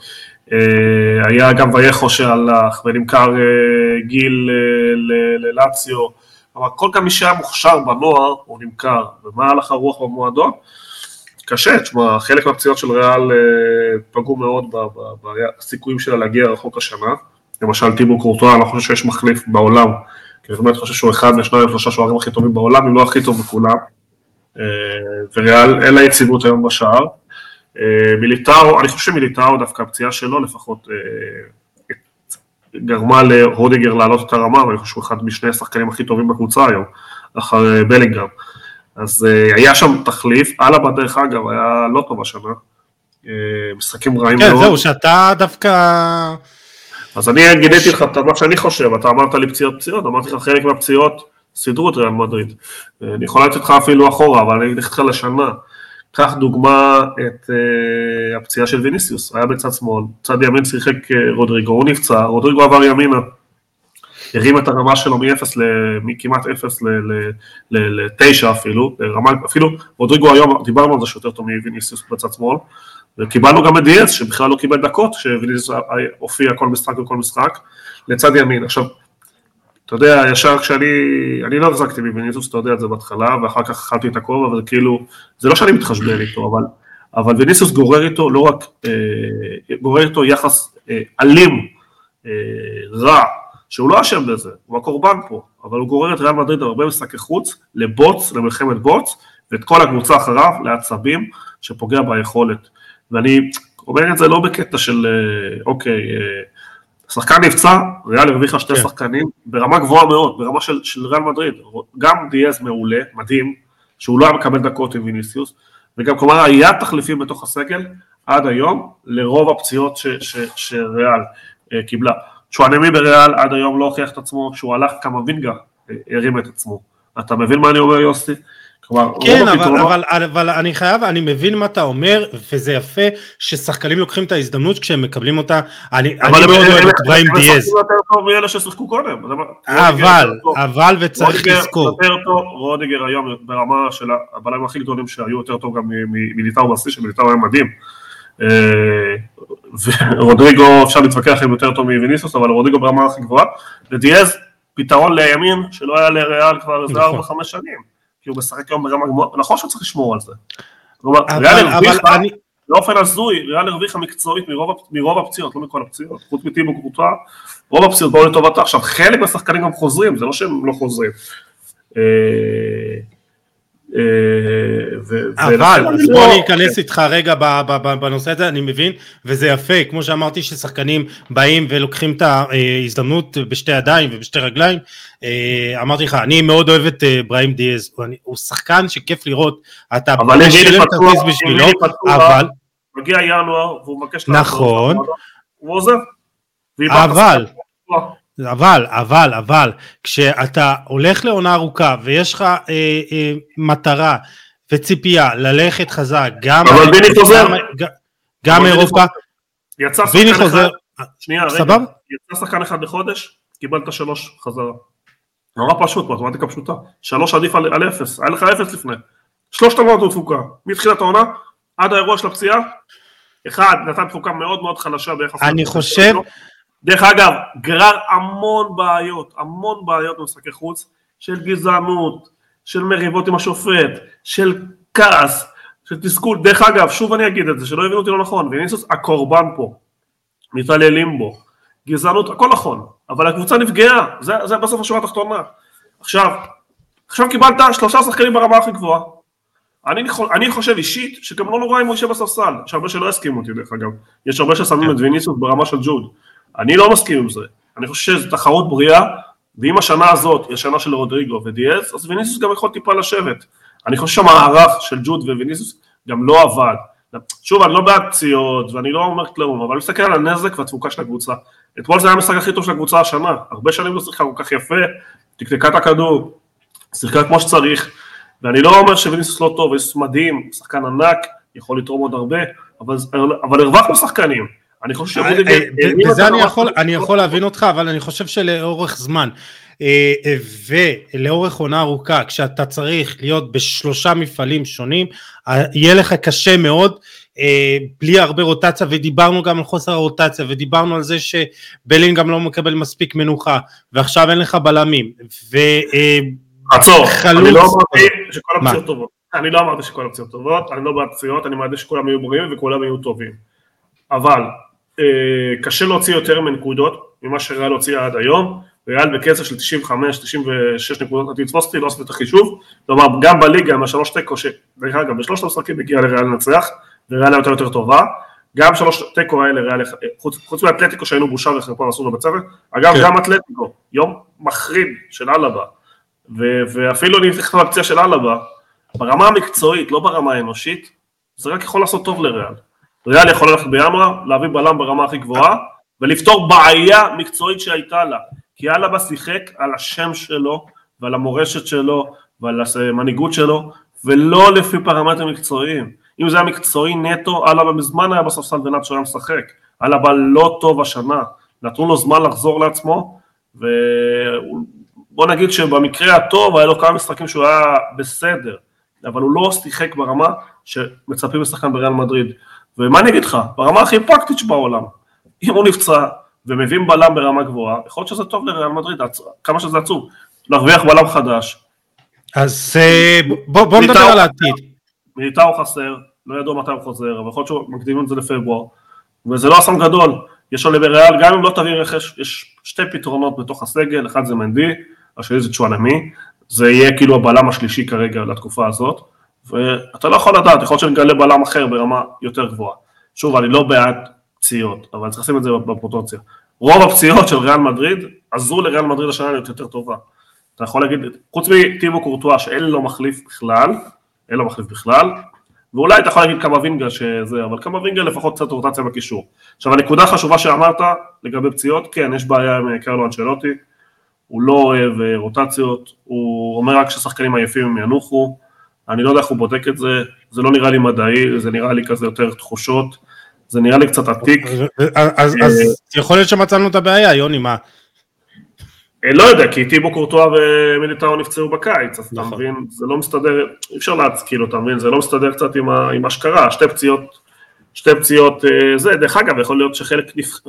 אה, היה גם וייכו שהלך ונמכר אה, גיל אה, ללציו, אבל כל גם מי שהיה מוכשר בנוער הוא נמכר, ומה הלך הרוח במועדון? קשה, תשמע, חלק מהפציעות של ריאל פגעו מאוד בסיכויים שלה להגיע רחוק השנה, למשל טיבו קורטואה, אני לא חושב שיש מחליף בעולם, כי אני באמת חושב שהוא אחד מהשניים שלושה שוערים הכי טובים בעולם, אם לא הכי טוב בכולם, וריאל אין לה יציבות היום בשער, אה, מיליטאו, אני חושב שמיליטאו דווקא הפציעה שלו לפחות אה, גרמה להודיגר לעלות את הרמה, ואני חושב שהוא אחד משני השחקנים הכי טובים בקבוצה היום, אחר אה, בלינגרם. אז היה שם תחליף, אללה בדרך אגב היה לא טוב השנה, משחקים רעים כן, מאוד. כן, זהו, שאתה דווקא... אז אני גיניתי לך את מה שאני חושב, אתה אמרת לי פציעות פציעות, אמרתי לך חלק מהפציעות סידרו את ריאל מדריד. אני יכול לתת לך אפילו אחורה, אבל אני אגיד לך לשנה. קח דוגמה את uh, הפציעה של ויניסיוס, היה בצד שמאל, צד ימין שיחק רודריגו, הוא נפצע, רודריגו עבר ימינה, הרים את הרמה שלו מ-0 מכמעט 0 ל-9 אפילו, רמה, אפילו רודריגו היום, דיברנו על זה שיותר טוב מוויניסיוס בצד שמאל, וקיבלנו גם את דיאס שבכלל לא קיבל דקות, שוויניסיוס הופיע כל משחק וכל משחק, לצד ימין. עכשיו, אתה יודע, ישר כשאני, אני לא החזקתי מוויניסוס, אתה יודע את זה בהתחלה, ואחר כך אכלתי את הכובע, וזה כאילו, זה לא שאני מתחשבן איתו, אבל, אבל ויניסוס גורר איתו לא רק, אה, גורר איתו יחס אה, אלים, אה, רע, שהוא לא אשם בזה, הוא הקורבן פה, אבל הוא גורר את ריאל מדריד הרבה משחקי חוץ, לבוץ, למלחמת בוץ, ואת כל הקבוצה אחריו לעצבים, שפוגע ביכולת. ואני אומר את זה לא בקטע של, אה, אוקיי, אה, שחקן נפצע, ריאל הרוויחה שתי כן. שחקנים ברמה גבוהה מאוד, ברמה של, של ריאל מדריד, גם דיאז מעולה, מדהים, שהוא לא היה מקבל דקות עם ויניסיוס, וגם כלומר היה תחליפים בתוך הסגל עד היום לרוב הפציעות שריאל אה, קיבלה. שואנמי בריאל עד היום לא הוכיח את עצמו, כשהוא הלך אה, הרים את עצמו. אתה מבין מה אני אומר יוסי? כלומר, כן, אבל, הפתרונות... אבל, אבל, אבל אני חייב, אני מבין מה אתה אומר, וזה יפה ששחקנים לוקחים את ההזדמנות כשהם מקבלים אותה. אני, אני מאוד אוהב את בריים דיאז. הם משחקים יותר טוב מאלה ששיחקו קודם. אבל, אבל וצריך לזכור. רודיגר היום ברמה של הבלמים הכי גדולים שהיו יותר טוב גם מליטאו בשיא, שמליטאו היה מדהים. אה, ורודריגו אפשר להתווכח עם יותר טוב מוויניסוס, אבל רודריגו ברמה הכי גבוהה. ודיאז, פתרון לימין שלא היה לריאל כבר איזה 4-5 נכון. שנים. כי הוא משחק היום ברמה גבוהה, נכון שהוא צריך לשמור על זה. כלומר, ריאל הרוויחה. באופן הזוי, ריאל הרוויחה מקצועית מרוב, מרוב הפציעות, לא מכל הפציעות, חוץ מטיבו קרוטה, רוב הפציעות באו לטובתה. עכשיו, חלק מהשחקנים גם חוזרים, זה לא שהם לא חוזרים. אה, אבל בוא ניכנס איתך רגע בנושא הזה, אני מבין, וזה יפה, כמו שאמרתי ששחקנים באים ולוקחים את ההזדמנות בשתי ידיים ובשתי רגליים, אה, אמרתי לך, אני מאוד אוהב את אה, בראים דיאז, הוא שחקן שכיף לראות, אתה משלם כרטיס בשבילו, אבל... מגיע ינואר והוא מבקש נכון, הוא עוזב. אבל, אבל, אבל, אבל, כשאתה הולך לעונה ארוכה ויש לך אה, אה, מטרה וציפייה ללכת חזק, גם... אבל ביני חוזר. גם, גם אירופה. יצא שחקן אחד, שנייה, רגע, סבבה? יצא שחקן אחד בחודש, קיבלת שלוש חזרה. נורא פשוט, מתמטיקה פשוטה. שלוש עדיף על, על אפס, היה לך אפס לפני. שלושת עונות תפוקה, מתחילת העונה עד האירוע של הפציעה, אחד נתן תפוקה מאוד מאוד חלשה ביחס... אני חושב... דרך אגב, גרר המון בעיות, המון בעיות במשחקי חוץ, של גזענות, של מריבות עם השופט, של כעס, של תסכול. דרך אגב, שוב אני אגיד את זה, שלא הבינו אותי לא נכון, ויניסוס הקורבן פה, מתעללים בו, גזענות, הכל נכון, אבל הקבוצה נפגעה, זה, זה בסוף השורה התחתונה. עכשיו, עכשיו קיבלת שלושה שחקנים ברמה הכי גבוהה. אני, אני חושב אישית שגם לא נורא אם הוא יישב בספסל, יש הרבה שלא יסכימו אותי דרך אגב, יש הרבה ששמים את ויניסוס ברמה של ג'וד. אני לא מסכים עם זה, אני חושב שזו תחרות בריאה, ואם השנה הזאת היא השנה של רודריגו ודיאז, אז ויניסוס גם יכול טיפה לשבת. אני חושב שהמערך של ג'וד וויניסוס גם לא עבד. שוב, אני לא בעד פציעות, ואני לא אומר כלום, אבל אני מסתכל על הנזק והתפוקה של הקבוצה. אתמול זה היה המשחק הכי טוב של הקבוצה השנה, הרבה שנים לא שיחקה כל כך יפה, תקתקה את הכדור, שיחקה כמו שצריך, ואני לא אומר שוויניסוס לא טוב, ויניסוס מדהים, שחקן ענק, יכול לתרום עוד הרבה, אבל, אבל הרווחנו שחקנים. אני חושב אה, שרודיגר... אה, וזה אני יכול, אני יכול להבין אותך, אבל אני חושב שלאורך זמן אה, ולאורך עונה ארוכה, כשאתה צריך להיות בשלושה מפעלים שונים, יהיה לך קשה מאוד. בלי הרבה רוטציה ודיברנו גם על חוסר הרוטציה ודיברנו על זה שבלין גם לא מקבל מספיק מנוחה ועכשיו אין לך בלמים ו... עצור, אני לא אמרתי שכל הפציעות טובות, אני לא אמרתי שכל הפציעות טובות, אני לא בעד פציעות, אני מעדיף שכולם יהיו בריאים וכולם יהיו טובים, אבל קשה להוציא יותר מנקודות ממה שריאל הוציאה עד היום, ריאל בקצב של 95-96 נקודות, אני אתפוס אותי, לא עשיתי את החישוב, כלומר גם בליגה עם השלוש תיקו, שדרך אגב בשלושת המשחקים הגיע לריאל לנצח, וריאל הייתה יותר טובה, גם שלוש תיקו האלה ריאל, חוץ, חוץ מאתלטיקו שהיינו בושה וחרפה ועשו בצוות, אגב כן. גם אתלטיקו, יום מחריד של אלבה, ואפילו אני אתייחס לפציעה של אלבה, ברמה המקצועית, לא ברמה האנושית, זה רק יכול לעשות טוב לריאל. ריאל יכול ללכת בינואר, להביא בלם ברמה הכי גבוהה, ולפתור בעיה מקצועית שהייתה לה. כי אלבה שיחק על השם שלו, ועל המורשת שלו, ועל המנהיגות שלו, ולא לפי פרמטרים מקצועיים. אם זה היה מקצועי נטו, אלבה מזמן היה בספסל ונאצ'ו היה משחק. אלבה לא טוב השנה, נתנו לו זמן לחזור לעצמו, ובוא נגיד שבמקרה הטוב היה לו כמה משחקים שהוא היה בסדר, אבל הוא לא שיחק ברמה שמצפים לשחקן בריאל מדריד. ומה אני אגיד לך, ברמה הכי פרקטית שבעולם, אם הוא נפצע ומבין בלם ברמה גבוהה, יכול להיות שזה טוב לריאל מדריד, כמה שזה עצוב, להרוויח בלם חדש. אז אה, בוא, בוא נדבר על העתיד. מיליטאו חסר, לא ידעו מתי הוא חוזר, אבל יכול להיות שמקדימים את זה לפברואר, וזה לא אסון גדול, יש עולה בריאל, גם אם לא תביא רכש, יש שתי פתרונות בתוך הסגל, אחד זה מנדי, השני זה צ'ואנמי, זה יהיה כאילו הבלם השלישי כרגע לתקופה הזאת, ואתה לא יכול לדעת, יכול להיות שנגלה בלם אחר ברמה יותר גבוהה. שוב, אני לא בעד פציעות, אבל צריך לשים את זה בפרוטוציה. רוב הפציעות של ריאל מדריד עזרו לריאל מדריד השנה להיות יותר טובה. אתה יכול להגיד, חוץ מטימו קורטואה שאין לו מחליף בכלל, אין לו מחליף בכלל, ואולי אתה יכול להגיד קמבינגה שזה, אבל קמבינגה לפחות קצת רוטציה בקישור. עכשיו הנקודה החשובה שאמרת לגבי פציעות, כן, יש בעיה עם קרלו אנצ'לוטי, הוא לא אוהב אה, רוטציות, הוא אומר רק ששחקנים עייפים הם ינוחו, אני לא יודע איך הוא בודק את זה, זה לא נראה לי מדעי, זה נראה לי כזה יותר תחושות, זה נראה לי קצת עתיק. אז אה, יכול להיות שמצאנו את הבעיה, יוני, מה? אה, לא יודע, כי טיבו קורטואה ומיליטאו נפצעו בקיץ, אז אתה נכון. מבין, זה לא מסתדר, אי אפשר להצקיל אותם, מבין, זה לא מסתדר קצת עם מה שקרה, שתי פציעות, שתי פציעות אה, זה, דרך אגב, יכול להיות שחלק,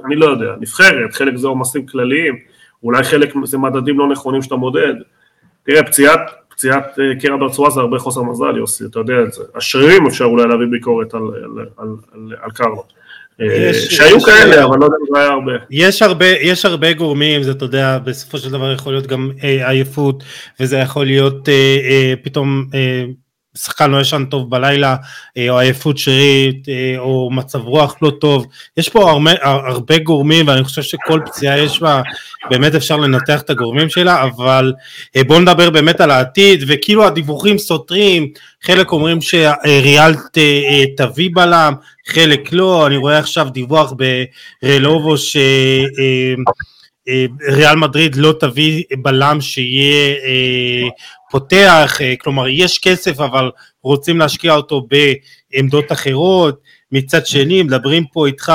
אני לא יודע, נבחרת, חלק זה עומסים כלליים, אולי חלק זה מדדים לא נכונים שאתה מודד. תראה, פציעת פציעת אה, קרע ברצועה זה הרבה חוסר מזל, יוסי, אתה יודע את זה. השרירים אפשר אולי להביא ביקורת על, על, על, על, על קרלו. אה, יש- שהיו יש- כאלה, אבל לא יודע אם זה היה הרבה. יש הרבה, יש הרבה גורמים, זה אתה יודע, בסופו של דבר יכול להיות גם עייפות, וזה יכול להיות אה, אה, פתאום אה, שחקן לא ישן טוב בלילה, אה, או עייפות שרירית, אה, או מצב רוח לא טוב, יש פה הרבה, הרבה גורמים, ואני חושב שכל פציעה יש בה, באמת אפשר לנתח את הגורמים שלה, אבל אה, בואו נדבר באמת על העתיד, וכאילו הדיווחים סותרים, חלק אומרים שריאל ת- אה, תביא בלם, חלק לא, אני רואה עכשיו דיווח ברלובו שריאל מדריד לא תביא בלם שיהיה אה, פותח, אה, כלומר יש כסף אבל רוצים להשקיע אותו בעמדות אחרות, מצד שני מדברים פה איתך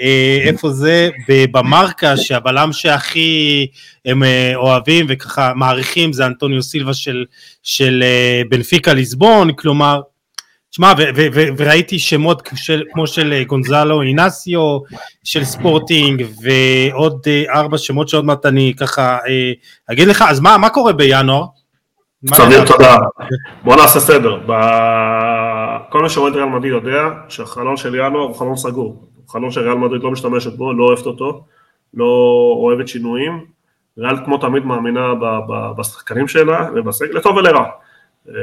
אה, איפה זה, במרקה שהבלם שהכי הם אה, אוהבים וככה מעריכים זה אנטוניו סילבה של, של אה, בנפיקה ליסבון, כלומר ו- וראיתי שמות של, כמו של אה, גונזלו אינסיו, של ספורטינג, ועוד אה, ארבע שמות שעוד מעט אני ככה אה, אגיד לך, אז מה, מה קורה בינואר? לדעתך? תודה. בוא נעשה סדר. ב- כל מי שאוהד ריאל מדריד יודע שהחלון של ינואר הוא חלון סגור. הוא חלון שריאל מדריד לא משתמשת בו, לא אוהבת אותו, לא אוהבת שינויים. ריאל כמו תמיד מאמינה בשחקנים שלה ובסגל, לטוב ולרע. אה,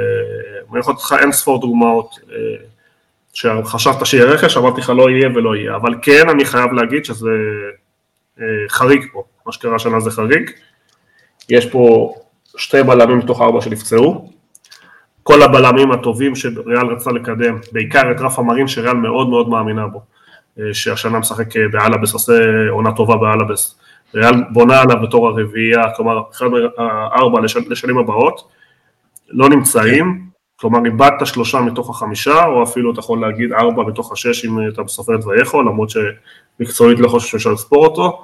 אני יכול לתת לך אין ספור דוגמאות אה, שחשבת שיהיה רכש, אמרתי לך לא יהיה ולא יהיה, אבל כן אני חייב להגיד שזה אה, חריג פה, מה שקרה השנה זה חריג. יש פה שתי בלמים מתוך ארבע שנפצעו, כל הבלמים הטובים שריאל רצה לקדם, בעיקר את רפה מרין שריאל מאוד מאוד מאמינה בו, שהשנה משחק באלאבס, עושה עונה טובה באלאבס, ריאל בונה עליו בתור הרביעייה, כלומר אחד מהארבע לשל, לשנים הבאות, לא נמצאים, כלומר איבדת שלושה מתוך החמישה, או אפילו אתה יכול להגיד ארבע מתוך השש אם אתה סופר את ויכול, למרות שמקצועית לא חושב שאפשר לספור אותו,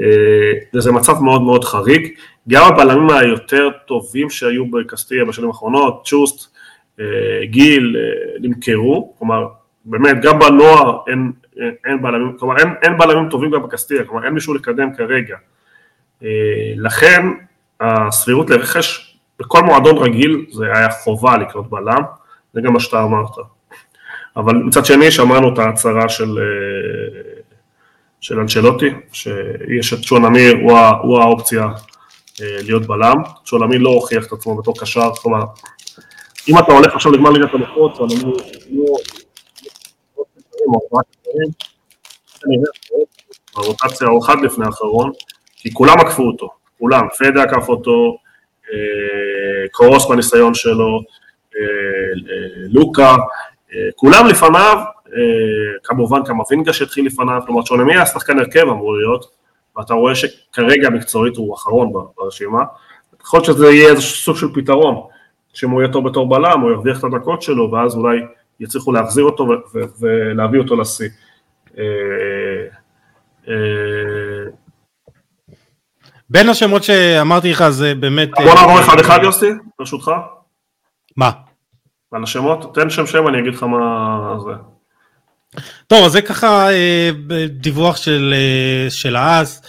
אה, וזה מצב מאוד מאוד חריג. גם הבלמים היותר טובים שהיו בקסטיה בשנים האחרונות, צ'וסט, אה, גיל, אה, נמכרו, כלומר, באמת, גם בנוער אין, אין, בלמים, כלומר, אין, אין בלמים טובים גם בקסטיה, כלומר, אין מישהו לקדם כרגע. לכן, הסבירות לרכש, בכל מועדון רגיל זה היה חובה לקנות בלם, זה גם מה שאתה אמרת. אבל מצד שני, שמענו את ההצהרה של... אה, של אנצ'לוטי, שיש את שון אמיר, הוא, הוא האופציה אה, להיות בלם, שון אמיר לא הוכיח את עצמו בתור קשר, כלומר, אם אתה הולך עכשיו לגמר ליגת המחוז, שון אמיר לא... או ארבעה קשרים, כנראה, ברוטציה הוא אחד לפני האחרון, כי כולם עקפו אותו, כולם, פדה עקף אותו, אה, קרוס בניסיון שלו, אה, אה, לוקה, כולם לפניו, כמובן קמבינגה שהתחיל לפניו, כלומר שונמי היה שחקן הרכב אמור להיות, ואתה רואה שכרגע מקצועית הוא אחרון ברשימה, יכול להיות שזה יהיה איזה סוג של פתרון, שאם הוא יהיה טוב בתור בלם, הוא ירוויח את הדקות שלו, ואז אולי יצליחו להחזיר אותו ולהביא אותו לשיא. בין השמות שאמרתי לך זה באמת... בוא אה, נעבור אחד אחד יוסי, ברשותך, מה? על השמות, תן שם שם אני אגיד לך מה זה. טוב, אז זה ככה אה, דיווח של, אה, של האס,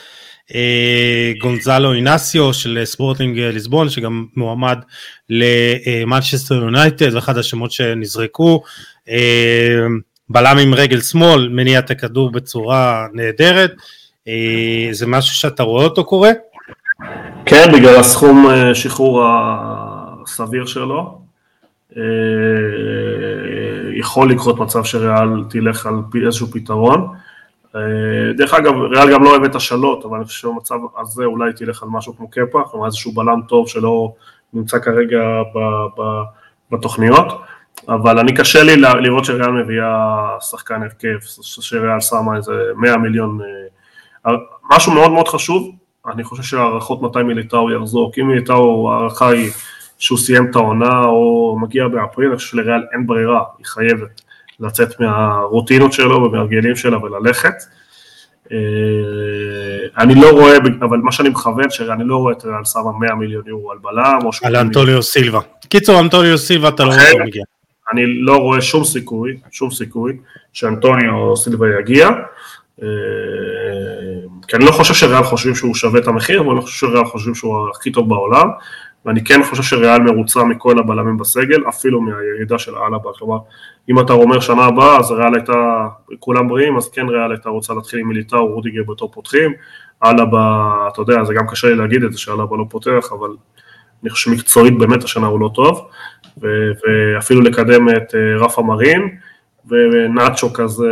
גונזלו אינסיו של ספורטינג ליסבון, שגם מועמד למנצ'סטר יונייטד, ואחד השמות שנזרקו. בלם עם רגל שמאל, מניע את הכדור בצורה נהדרת. זה משהו שאתה רואה אותו קורה? כן, בגלל הסכום אה, שחרור הסביר שלו. אה, יכול לקרות מצב שריאל תלך על איזשהו פתרון. אה, דרך אגב, ריאל גם לא אוהבת השאלות, אבל אני חושב שבמצב הזה אולי תלך על משהו כמו קפה, כלומר איזשהו בלם טוב שלא נמצא כרגע ב- ב- בתוכניות, אבל אני קשה לי לראות שריאל מביאה שחקן הרכב, שריאל שמה איזה 100 מיליון, משהו מאוד מאוד חשוב, אני חושב שהערכות מתי מיליטאו יחזור, כי מיליטאו ההערכה היא שהוא סיים את העונה או מגיע באפריל, אני חושב שלריאל אין ברירה, היא חייבת לצאת מהרוטינות שלו ומהרגלים שלה וללכת. אה, אני לא רואה, אבל מה שאני מכוון, שאני לא רואה את ריאל שמה 100 מיליון יורו על בלם או על 80 מיליון. אנטוניו סילבה. קיצור, אנטוניו סילבה אתה לא רואה מגיע. אני לא רואה שום סיכוי, שום סיכוי, שאנטוניו סילבה יגיע. אה, כי אני לא חושב שריאל חושבים שהוא שווה את המחיר, אבל אני לא חושב שריאל חושבים שהוא הכי טוב בעולם. ואני כן חושב שריאל מרוצה מכל הבלמים בסגל, אפילו מהירידה של אלבה, כלומר, אם אתה אומר שנה הבאה, אז ריאל הייתה, כולם בריאים, אז כן ריאל הייתה רוצה להתחיל עם מיליטאו, רודיגר בתור פותחים, אלבה, אתה יודע, זה גם קשה לי להגיד את זה שאלבה לא פותח, אבל אני חושב שמקצועית באמת השנה הוא לא טוב, ואפילו לקדם את אה, רפה מרין, ונאצ'ו כזה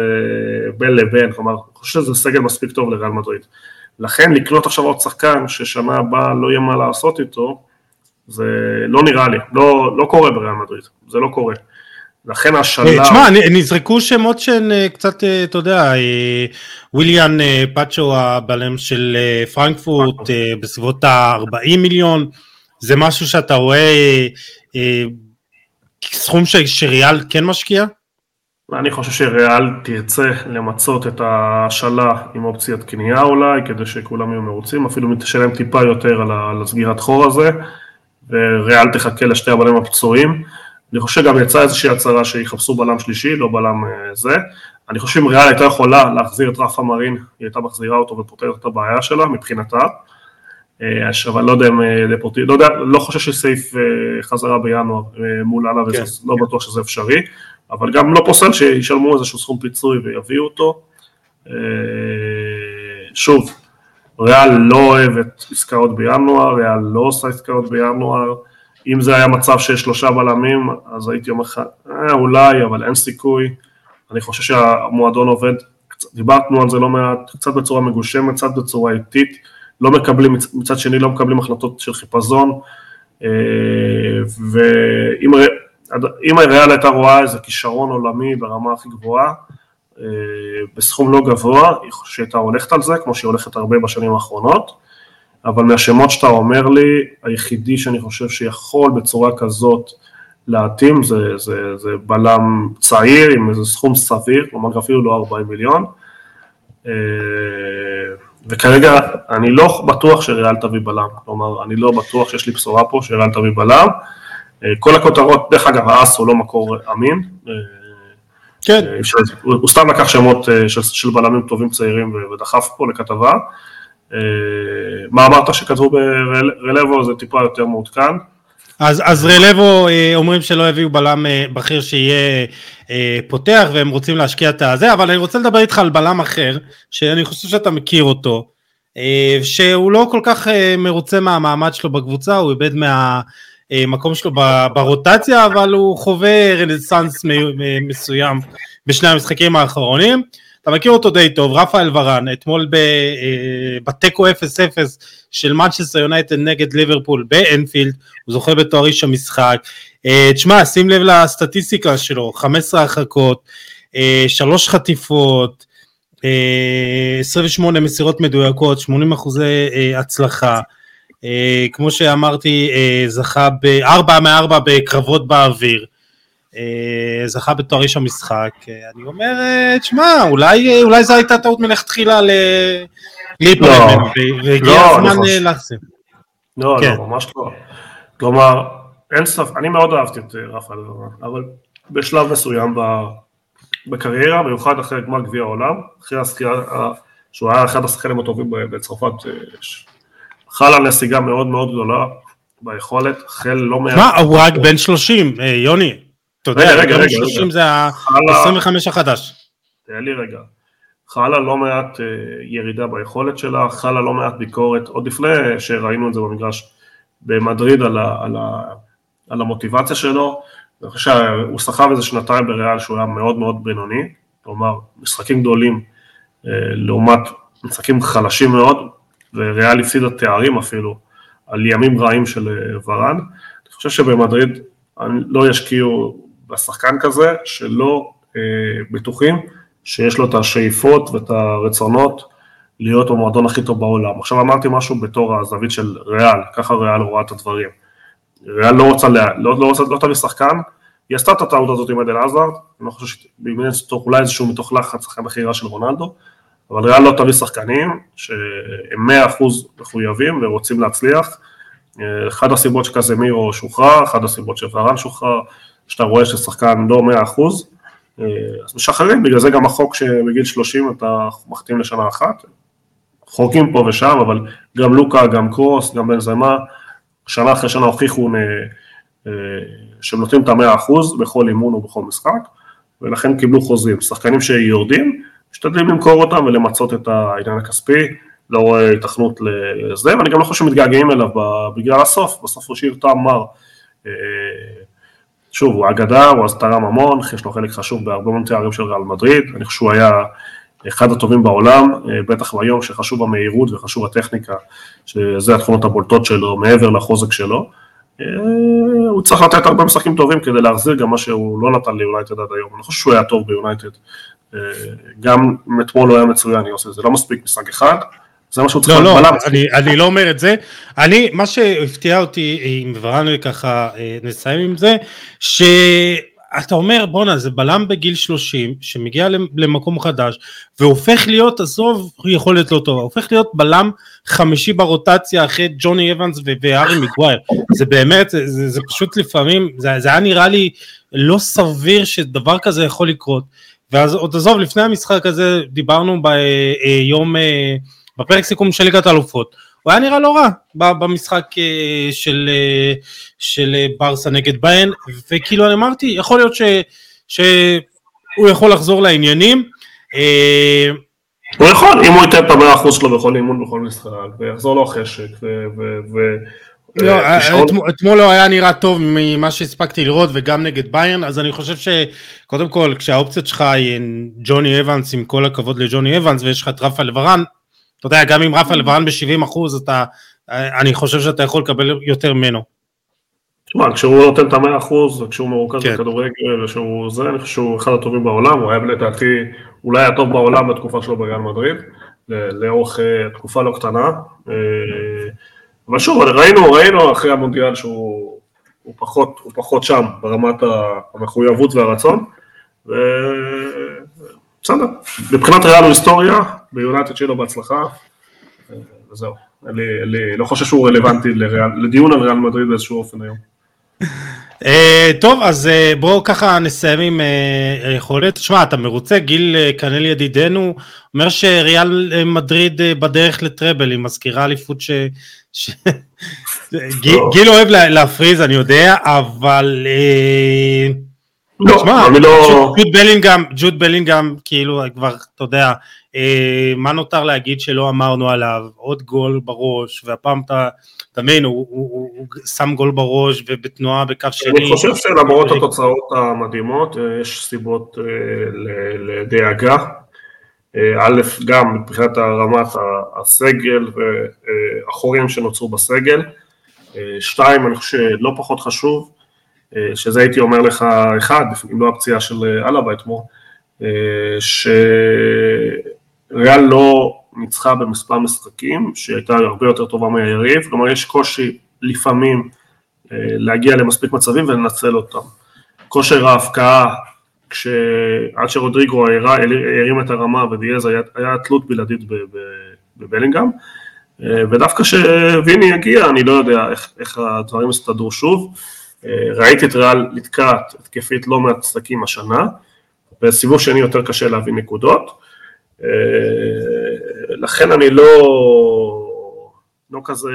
בין לבין, כלומר, אני חושב שזה סגל מספיק טוב לריאל מדריד. לכן לקנות עכשיו עוד שחקן ששנה הבאה לא יהיה מה לעשות איתו, זה לא נראה לי, לא, לא קורה בריאל מדריד, זה לא קורה. לכן השלב... אה, תשמע, נזרקו שמות שהן אה, קצת, אה, אתה יודע, וויליאן פאצ'ו הבלם של פרנקפורט בסביבות ה-40 מיליון, זה משהו שאתה רואה סכום שריאל כן משקיע? אני חושב שריאל תרצה למצות את ההשאלה עם אופציית קנייה אולי, כדי שכולם יהיו מרוצים, אפילו תשלם טיפה יותר על הסגירת חור הזה, וריאל תחכה לשתי הבלמים הפצועים. אני חושב שגם יצאה איזושהי הצהרה שיחפשו בלם שלישי, לא בלם אה, זה. אני חושב שאם ריאל הייתה יכולה להחזיר את רפה מרין, היא הייתה מחזירה אותו ופותרת את הבעיה שלה מבחינתה. אה, אבל לא יודע אם דפורטי, אה, לא יודע, לא חושב שסעיף חזרה בינואר מול אללה, כן. לא בטוח שזה אפשרי. אבל גם לא פוסל שישלמו איזשהו סכום פיצוי ויביאו אותו. אה, שוב, ריאל לא אוהבת עסקאות בינואר, ריאל לא עושה עסקאות בינואר. אם זה היה מצב שיש שלושה בלמים, אז הייתי אומר לך, אה, אולי, אבל אין סיכוי. אני חושב שהמועדון עובד, דיברנו על זה לא מעט, קצת בצורה מגושמת, קצת בצורה איטית, לא מקבלים, מצד שני לא מקבלים החלטות של חיפזון, אה, ואם אם ריאל הייתה רואה איזה כישרון עולמי ברמה הכי גבוהה, אה, בסכום לא גבוה, היא שהייתה הולכת על זה, כמו שהיא הולכת הרבה בשנים האחרונות, אבל מהשמות שאתה אומר לי, היחידי שאני חושב שיכול בצורה כזאת להתאים זה, זה, זה בלם צעיר עם איזה סכום סביר, כלומר אפילו לא 40 מיליון, אה, וכרגע אני לא בטוח שריאל תביא בלם, כלומר אני לא בטוח שיש לי בשורה פה שריאל תביא בלם, כל הכותרות, דרך אגב, האס הוא לא מקור אמין. אה, כן. אה, הוא סתם לקח שמות של, של בלמים טובים צעירים ודחף פה לכתבה. מה אמרת שכתבו ברלבו זה טיפה יותר מעודכן. אז, אז רלבו אומרים שלא הביאו בלם בכיר שיהיה פותח והם רוצים להשקיע את הזה, אבל אני רוצה לדבר איתך על בלם אחר, שאני חושב שאתה מכיר אותו, שהוא לא כל כך מרוצה מהמעמד שלו בקבוצה, הוא איבד מה... אה, מקום שלו ברוטציה, אבל הוא חווה רנסאנס מסוים בשני המשחקים האחרונים. אתה מכיר אותו די טוב, רפאל ורן, אתמול אה, בתיקו 0-0 של מנצ'סטר יונייטד נגד ליברפול באנפילד, הוא זוכה בתואר איש המשחק. אה, תשמע, שים לב לסטטיסטיקה שלו, 15 הרחקות, 3 חטיפות, 28 מסירות מדויקות, 80 אחוזי הצלחה. אה, כמו שאמרתי, אה, זכה בארבע מארבע בקרבות באוויר. אה, זכה בתואר איש המשחק, אני אומר, תשמע, אולי, אולי זו הייתה טעות מלכתחילה להיפרד לא, והגיע לא, הזמן להחזיר. לא, כן. לא, ממש לא. כלומר, אין ספק, אני מאוד אהבתי את רפאל, אבל בשלב מסוים בקריירה, במיוחד אחרי גמר גביע העולם, אחרי הזכייה, שהוא היה אחד השחקנים הטובים בצרפת חלה נסיגה מאוד מאוד גדולה ביכולת, החל לא מעט... מה, הוא רק בן 30, אה, יוני. אתה יודע, רגע, רגע, 30 זה ה-25 החדש. תן לי רגע. חלה לא מעט אה, ירידה ביכולת שלה, חלה לא מעט ביקורת, עוד לפני שראינו את זה במגרש במדריד על, ה, על, ה, על המוטיבציה שלו, אני חושב שהוא סחב איזה שנתיים בריאל שהוא היה מאוד מאוד בינוני, כלומר משחקים גדולים אה, לעומת משחקים חלשים מאוד, וריאל הפסידה תארים אפילו על ימים רעים של אה, ורן. אני חושב שבמדריד לא ישקיעו בשחקן כזה שלא אה, בטוחים שיש לו את השאיפות ואת הרצונות להיות במועדון הכי טוב בעולם. עכשיו אמרתי משהו בתור הזווית של ריאל, ככה ריאל רואה את הדברים. ריאל לא רוצה, לא, לא רוצה, לא תביא שחקן, היא עשתה את הטעות הזאת עם עדן עזרד, אני לא חושב שאולי איזשהו מתוך לחץ אחרי המכירה של רונלדו, אבל ריאל לא תביא שחקנים שהם 100% מחויבים ורוצים להצליח. אחת הסיבות שקזמירו שוחרר, אחת הסיבות שוורן שוחרר, שאתה רואה ששחקן לא 100%, אז משחררים, בגלל זה גם החוק שבגיל 30 אתה מחתים לשנה אחת. חוקים פה ושם, אבל גם לוקה, גם קרוס, גם בן זמה, שנה אחרי שנה הוכיחו שהם נותנים את המאה אחוז בכל אימון ובכל משחק, ולכן קיבלו חוזים. שחקנים שיורדים, משתדלים למכור אותם ולמצות את העניין הכספי, לא רואה התכנות לזה, ואני גם לא חושב שמתגעגעים אליו בגלל הסוף, בסוף הוא שיר טעם מר. אה, שוב, הוא אגדה, הוא אז תרם המון, יש לו חלק חשוב בהרבה מאוד תארים של ריאל מדריד, אני חושב שהוא היה אחד הטובים בעולם, אה, בטח ביום שחשוב המהירות וחשוב הטכניקה, שזה התכונות הבולטות שלו, מעבר לחוזק שלו. אה, הוא צריך לתת הרבה משחקים טובים כדי להחזיר גם מה שהוא לא נתן ליונייטד עד היום, אני חושב שהוא היה טוב ביונייטד. גם אתמול הוא היה מצוין, יוסי, זה לא מספיק משחק אחד, זה מה שהוא צריך לא, לא, אני, אני לא אומר את זה. אני, מה שהפתיע אותי עם ורן ככה, אה, נסיים עם זה, שאתה אומר בואנה זה בלם בגיל 30 שמגיע למקום חדש והופך להיות עזוב יכולת לא טובה הופך להיות בלם חמישי ברוטציה אחרי ג'וני אבנס והארי מגווייר. זה באמת זה, זה, זה פשוט לפעמים זה, זה היה נראה לי לא סביר שדבר כזה יכול לקרות ואז עוד עזוב לפני המשחק הזה דיברנו ביום אה, בפרק סיכום של ליגת האלופות, הוא היה נראה לא רע במשחק אה, של, אה, של אה, ברסה נגד בהן, וכאילו אני אמרתי, יכול להיות ש, שהוא יכול לחזור לעניינים. הוא יכול, אם הוא ייתן את המאה אחוז שלו בכל אימון בכל משחק, ויחזור לו החשק. לא, אתמול לא היה נראה טוב ממה שהספקתי לראות וגם נגד ביירן אז אני חושב שקודם כל כשהאופציות שלך היא ג'וני אבנס עם כל הכבוד לג'וני אבנס ויש לך את רפה לברן אתה יודע, גם אם רפה לבן ב-70 אחוז, אתה, אני חושב שאתה יכול לקבל יותר ממנו. תשמע, כשהוא נותן את המאה אחוז, כשהוא מרוכז כן. בכדורגל, כשהוא זה, אני חושב שהוא אחד הטובים בעולם, הוא היה לדעתי אולי הטוב בעולם בתקופה שלו בריאל מדריד, לאורך אה, תקופה לא קטנה. אה, אבל שוב, ראינו, ראינו אחרי המונדיאל שהוא הוא פחות, הוא פחות שם ברמת המחויבות והרצון, בסדר, מבחינת ריאל היסטוריה, ביונטד שיהיה לו בהצלחה, וזהו. אני לא חושב שהוא רלוונטי לדיון על ריאל מדריד באיזשהו אופן היום. [laughs] אה, טוב, אז אה, בואו ככה נסיים עם אה, היכולת. תשמע, אתה מרוצה? גיל קנל ידידנו אומר שריאל מדריד בדרך לטראבל, היא מזכירה אליפות ש... [laughs] גיל אוהב להפריז, אני יודע, אבל... לא, תשמע, אני לא... ג'וד בלינגהם, ג'וד בלינגהם, כאילו כבר, אתה יודע, מה נותר להגיד שלא אמרנו עליו, עוד גול בראש, והפעם אתה, אתה מבין, הוא, הוא, הוא, הוא שם גול בראש ובתנועה בקו שני. אני חושב שלמרות התוצאות המדהימות, אה, יש סיבות אה, לדאגה. אה, א', גם מבחינת רמת הסגל והחורים שנוצרו בסגל. שתיים, אני חושב שלא פחות חשוב, אה, שזה הייתי אומר לך אחד, אם לא הפציעה של אה, אלבה אתמול, אה, שריאל לא ניצחה במספר משחקים, שהייתה הרבה יותר טובה מהיריב, כלומר יש קושי לפעמים להגיע למספיק מצבים ולנצל אותם. כושר ההפקעה, עד שרודריגו הרים את הרמה ודיאז היה, היה תלות בלעדית בבלינגהם, ודווקא כשוויני יגיע, אני לא יודע איך, איך הדברים יסתדרו שוב. ראיתי את ריאל נתקעת התקפית לא מעט משחקים השנה, בסיבוב שני יותר קשה להביא נקודות, אה, לכן אני לא, לא כזה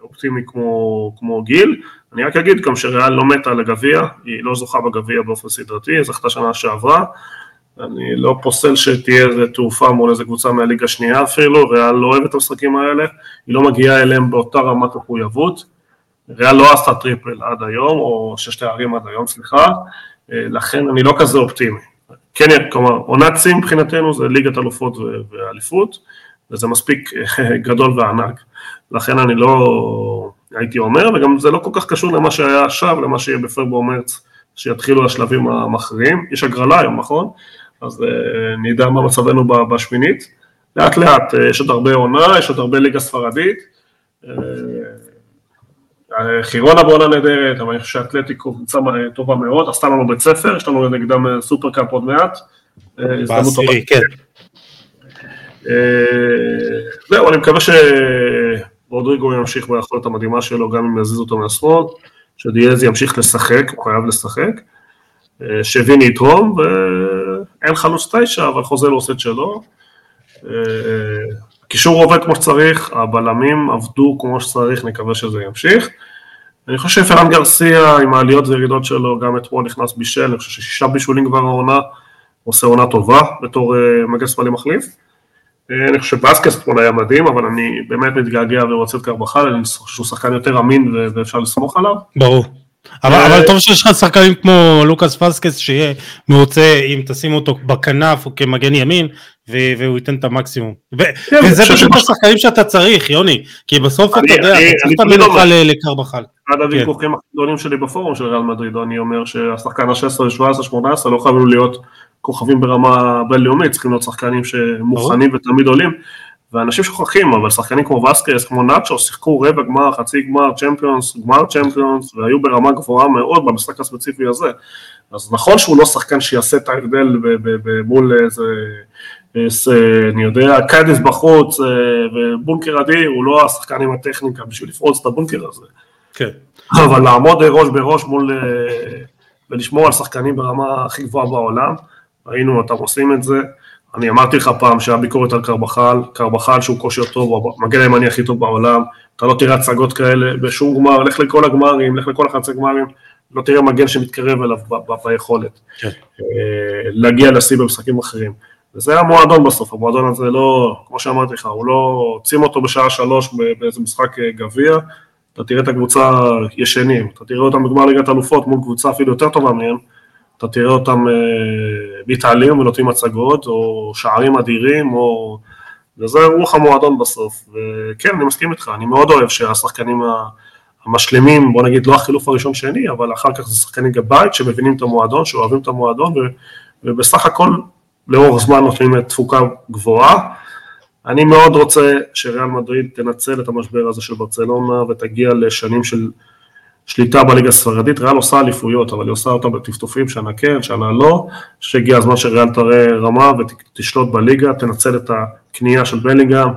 אופטימי כמו, כמו גיל, אני רק אגיד גם שריאל לא מתה על הגביע, היא לא זוכה בגביע באופן סדרתי, היא זכתה שנה שעברה, אני לא פוסל שתהיה איזה תעופה מול איזה קבוצה מהליגה השנייה אפילו, ריאל לא אוהב את המשחקים האלה, היא לא מגיעה אליהם באותה רמת מחויבות, ריאל לא עשתה טריפל עד היום, או שש תארים עד היום, סליחה, אה, לכן אני לא כזה אופטימי. כן, כלומר, עונת שיא מבחינתנו זה ליגת אלופות ואליפות, וזה מספיק אה, [laughs] גדול וענק. לכן אני לא הייתי אומר, וגם זה לא כל כך קשור למה שהיה עכשיו, למה שיהיה בפברואר-מרץ, שיתחילו השלבים המכריעים. יש הגרלה היום, נכון? אז אה, נדע מה מצבנו בשמינית. לאט לאט, יש עוד הרבה עונה, יש עוד הרבה ליגה ספרדית. חירונה בעונה נהדרת, אבל אני חושב שאתלטיקו קבוצה טובה מאוד, עשתה לנו בית ספר, יש לנו נגדם אה, סופר קאפ עוד מעט. אה, בעשירי, כן. אה, זהו, אני מקווה שרודריגו ימשיך ביכולת המדהימה שלו, גם אם יזיז אותו מהשמאל, שדיאז ימשיך לשחק, הוא חייב לשחק, שוויני יתרום, ואין חלוץ תשע, אבל חוזה לא עושה את שלו. הקישור עובד כמו שצריך, הבלמים עבדו כמו שצריך, נקווה שזה ימשיך. אני חושב שפרן גרסיה עם העליות וירידות שלו, גם אתמול נכנס בישל, אני חושב ששישה בישולים כבר העונה, עושה עונה טובה בתור מגן שמאלי מחליף. אני חושב שבאסקס אתמול היה מדהים, אבל אני באמת מתגעגע ורוצה את קרבחל, אני חושב שהוא שחקן יותר אמין ואפשר לסמוך עליו. ברור. אבל, אבל טוב שיש לך שחקנים כמו לוקאס פסקס שיהיה מרוצה אם תשים אותו בכנף או כמגן ימין והוא ייתן את המקסימום. ו- כן, וזה שמה- השחקנים שאתה צריך יוני, כי בסוף אתה אני- יודע, אני- אתה צריך את המנוחה לקרבחל. אחד הוויכוחים הגדולים שלי בפורום של ריאל מדריד, אני אומר שהשחקן ה-16, 17, 18 לא חייבים להיות כוכבים ברמה בינלאומית, צריכים להיות שחקנים שמוכנים ותמיד עולים, ואנשים שוכחים, אבל שחקנים כמו וסקס, כמו נאצ'ו, שיחקו רבע גמר, חצי גמר, צ'מפיונס, גמר צ'מפיונס, והיו ברמה גבוהה מאוד במשחק הספציפי הזה. אז נכון שהוא לא שחקן שיעשה את ההבדל מול איזה, איזה, אני יודע, קאדיס בחוץ אה, ובונקר אדיר, הוא לא השחקן עם הטכניקה בשביל לפרוץ את הבונקר הזה. כן. אבל לעמוד ראש בראש מול... אה, ולשמור על שחקנים ברמה הכי גבוהה בעולם, ראינו אותם עושים את זה. אני אמרתי לך פעם שהיה ביקורת על קרבחל, קרבחל שהוא כושר טוב, הוא המגן הימני הכי טוב בעולם, אתה לא תראה הצגות כאלה בשום גמר, לך לכל הגמרים, לך לכל החצי גמרים, לא תראה מגן שמתקרב אליו ביכולת. כן. אה, להגיע לשיא במשחקים אחרים. וזה המועדון בסוף, המועדון הזה לא, כמו שאמרתי לך, הוא לא, שים אותו בשעה שלוש באיזה משחק אה, גביע, אתה תראה את הקבוצה ישנים, אתה תראה אותם בגמר ליגת אלופות מול קבוצה אפילו יותר טובה מהם, אתה תראה אותם אה, מתעלים ונותנים הצגות, או שערים אדירים, או... וזה רוח המועדון בסוף. וכן, אני מסכים איתך, אני מאוד אוהב שהשחקנים המשלימים, בוא נגיד לא החילוף הראשון שני, אבל אחר כך זה שחקנים גבית שמבינים את המועדון, שאוהבים את המועדון, ו, ובסך הכל לאורך זמן נותנים תפוקה גבוהה. אני מאוד רוצה שריאל מדריד תנצל את המשבר הזה של ברצלונה ותגיע לשנים של שליטה בליגה הספרדית. ריאל עושה אליפויות, אבל היא עושה אותה בטפטופים, שנה כן, שנה לא, שהגיע הזמן שריאל תראה רמה ותשלוט בליגה, תנצל את הקנייה של בלינגהם.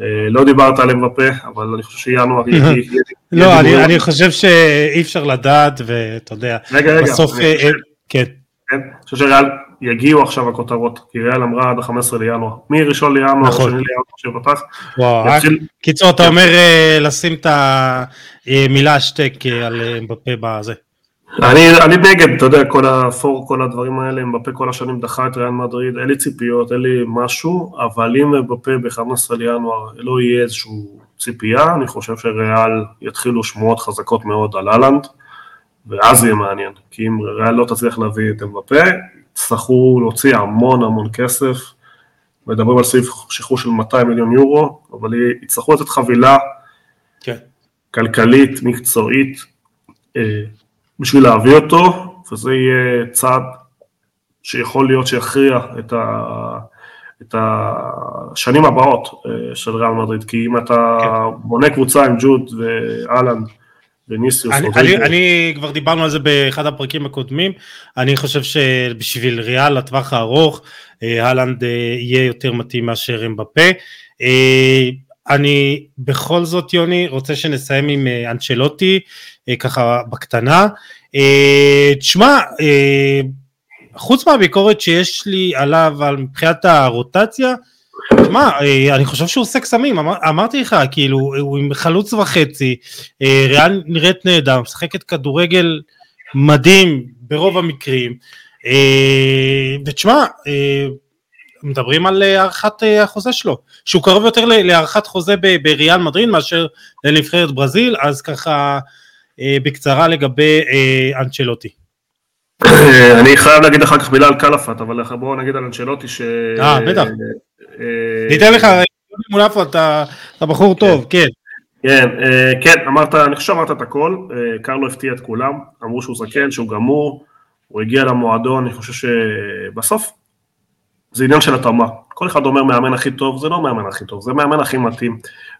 אה, לא דיברת על אמבפה, אבל אני חושב שינואר יהיה... [laughs] לא, אני, חושב שאי אפשר לדעת, ואתה יודע, רגע, רגע, בסוף, אני אה, אה, כן, כן, אני חושב שריאל יגיעו עכשיו הכותרות, כי ריאל אמרה עד ה-15 לינואר, מ-1 לינואר, נכון. שני לינואר שפתח, וואו, רק- יתחיל- קיצור, אתה אומר אה, לשים את המילה השטק אה, על אה, אמבפה בזה. אני, אני נגד, אתה יודע, כל הפור, כל הדברים האלה, מבפה כל השנים דחה את ריאל מדריד, אין לי ציפיות, אין לי משהו, אבל אם מבפה ב-15 לינואר לא יהיה איזושהי ציפייה, אני חושב שריאל יתחילו שמועות חזקות מאוד על אהלנד, ואז יהיה מעניין, כי אם ריאל לא תצליח להביא את מבפה, יצטרכו להוציא המון המון כסף, מדברים על סעיף שחרור של 200 מיליון יורו, אבל יצטרכו לתת חבילה כן. כלכלית, מקצועית, אה, בשביל להביא אותו, וזה יהיה צעד שיכול להיות שיכריע את, ה, את השנים הבאות אה, של ריאל מדריד, כי אם אתה בונה קבוצה עם ג'וד ואלן וניסיוס, אני, אני, אני כבר דיברנו על זה באחד הפרקים הקודמים, אני חושב שבשביל ריאל לטווח הארוך, אה, הלנד אה, יהיה יותר מתאים מאשר אמבפה. אה, אני בכל זאת יוני רוצה שנסיים עם אה, אנצ'לוטי, אה, ככה בקטנה. אה, תשמע, אה, חוץ מהביקורת שיש לי עליו על מבחינת הרוטציה, תשמע, אה, אני חושב שהוא עושה קסמים, אמר, אמרתי לך, כאילו, הוא עם חלוץ וחצי, אה, ריאל נראית נהדר, משחקת כדורגל מדהים ברוב המקרים, אה, ותשמע, מדברים על הארכת החוזה שלו, שהוא קרוב יותר להארכת חוזה בריאל מדריד מאשר לנבחרת ברזיל, אז ככה בקצרה לגבי אנצ'לוטי. אה, אני חייב להגיד אחר כך מילה על קלפת, אבל בואו נגיד על אנשלוטי ש... אה, בטח. אה, ניתן לך, יוני מונפו, אתה אתה בחור טוב, כן. כן, אה, כן, אמרת, אני חושב שאמרת את הכל, אה, קרלו הפתיע את כולם, אמרו שהוא זקן, שהוא גמור, הוא הגיע למועדון, אני חושב שבסוף זה עניין של התאמה. כל אחד אומר מאמן הכי טוב, זה לא מאמן הכי טוב, זה מאמן הכי מתאים.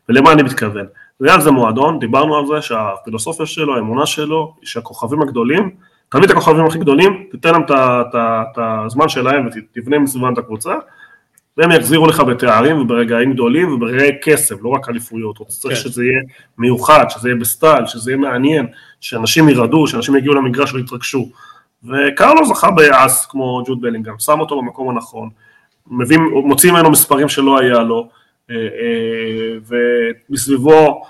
ולמה אני מתכוון? ריאל זה מועדון, דיברנו על זה שהפילוסופיה שלו, האמונה שלו, שהכוכבים הגדולים, תביא את הכוכבים הכי גדולים, תיתן להם את הזמן שלהם ותבנה מסביבם את הקבוצה, והם יחזירו לך בתארים וברגעים גדולים וברגעי כסף, לא רק אליפויות, הוא צריך כן. שזה יהיה מיוחד, שזה יהיה בסטייל, שזה יהיה מעניין, שאנשים ירעדו, שאנשים יגיעו למגרש ויתרגשו. וקרלו זכה באס כמו ג'וד בלינגהם, שם אותו במקום הנכון, מביא, מוציא ממנו מספרים שלא היה לו, ומסביבו,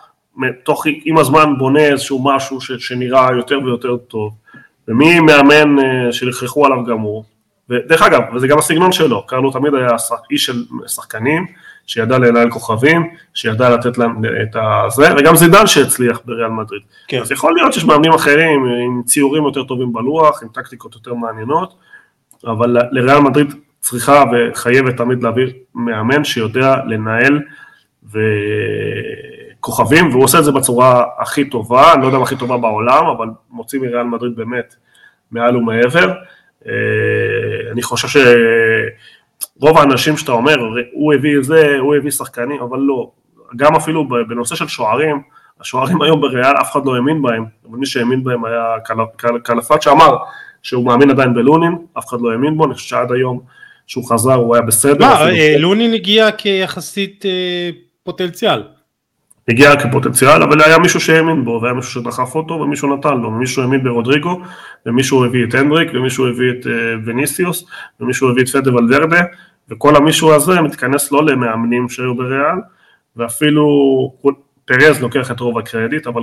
תוך, עם הזמן בונה איזשהו משהו ש, שנראה יותר ויותר טוב, ומי מאמן שלכלכו עליו גם הוא, ודרך אגב, וזה גם הסגנון שלו, קרלו תמיד היה איש של שחקנים, שידע לנהל כוכבים, שידע לתת להם את הזה, וגם זידן שהצליח בריאל מדריד. כן. אז יכול להיות שיש מאמנים אחרים עם ציורים יותר טובים בלוח, עם טקטיקות יותר מעניינות, אבל לריאל מדריד צריכה וחייבת תמיד להביא מאמן שיודע לנהל וכוכבים, והוא עושה את זה בצורה הכי טובה, אני לא יודע מה הכי טובה בעולם, אבל מוציא מריאל מדריד באמת מעל ומעבר. אה, אני חושב שרוב האנשים שאתה אומר, הוא הביא זה, הוא הביא שחקנים, אבל לא. גם אפילו בנושא של שוערים, השוערים היום בריאל, אף אחד לא האמין בהם, אבל מי שהאמין בהם היה קלפת שאמר שהוא מאמין עדיין בלונין, אף אחד לא האמין בו, אני חושב שעד היום שהוא חזר הוא היה בסדר. מה, אה, לונין הגיע כיחסית אה, פוטנציאל. הגיע כפוטנציאל, אבל היה מישהו שהאמין בו, והיה מישהו שדחף אותו, ומישהו נתן לו, ומישהו האמין ברודריגו, ומישהו הביא את הנדריק, ומישהו הביא את אה, וניסיוס, ומישהו הביא את פדה ולוורדה, וכל המישהו הזה מתכנס לא למאמנים שהיו בריאל, ואפילו פרז לוקח את רוב הקרדיט, אבל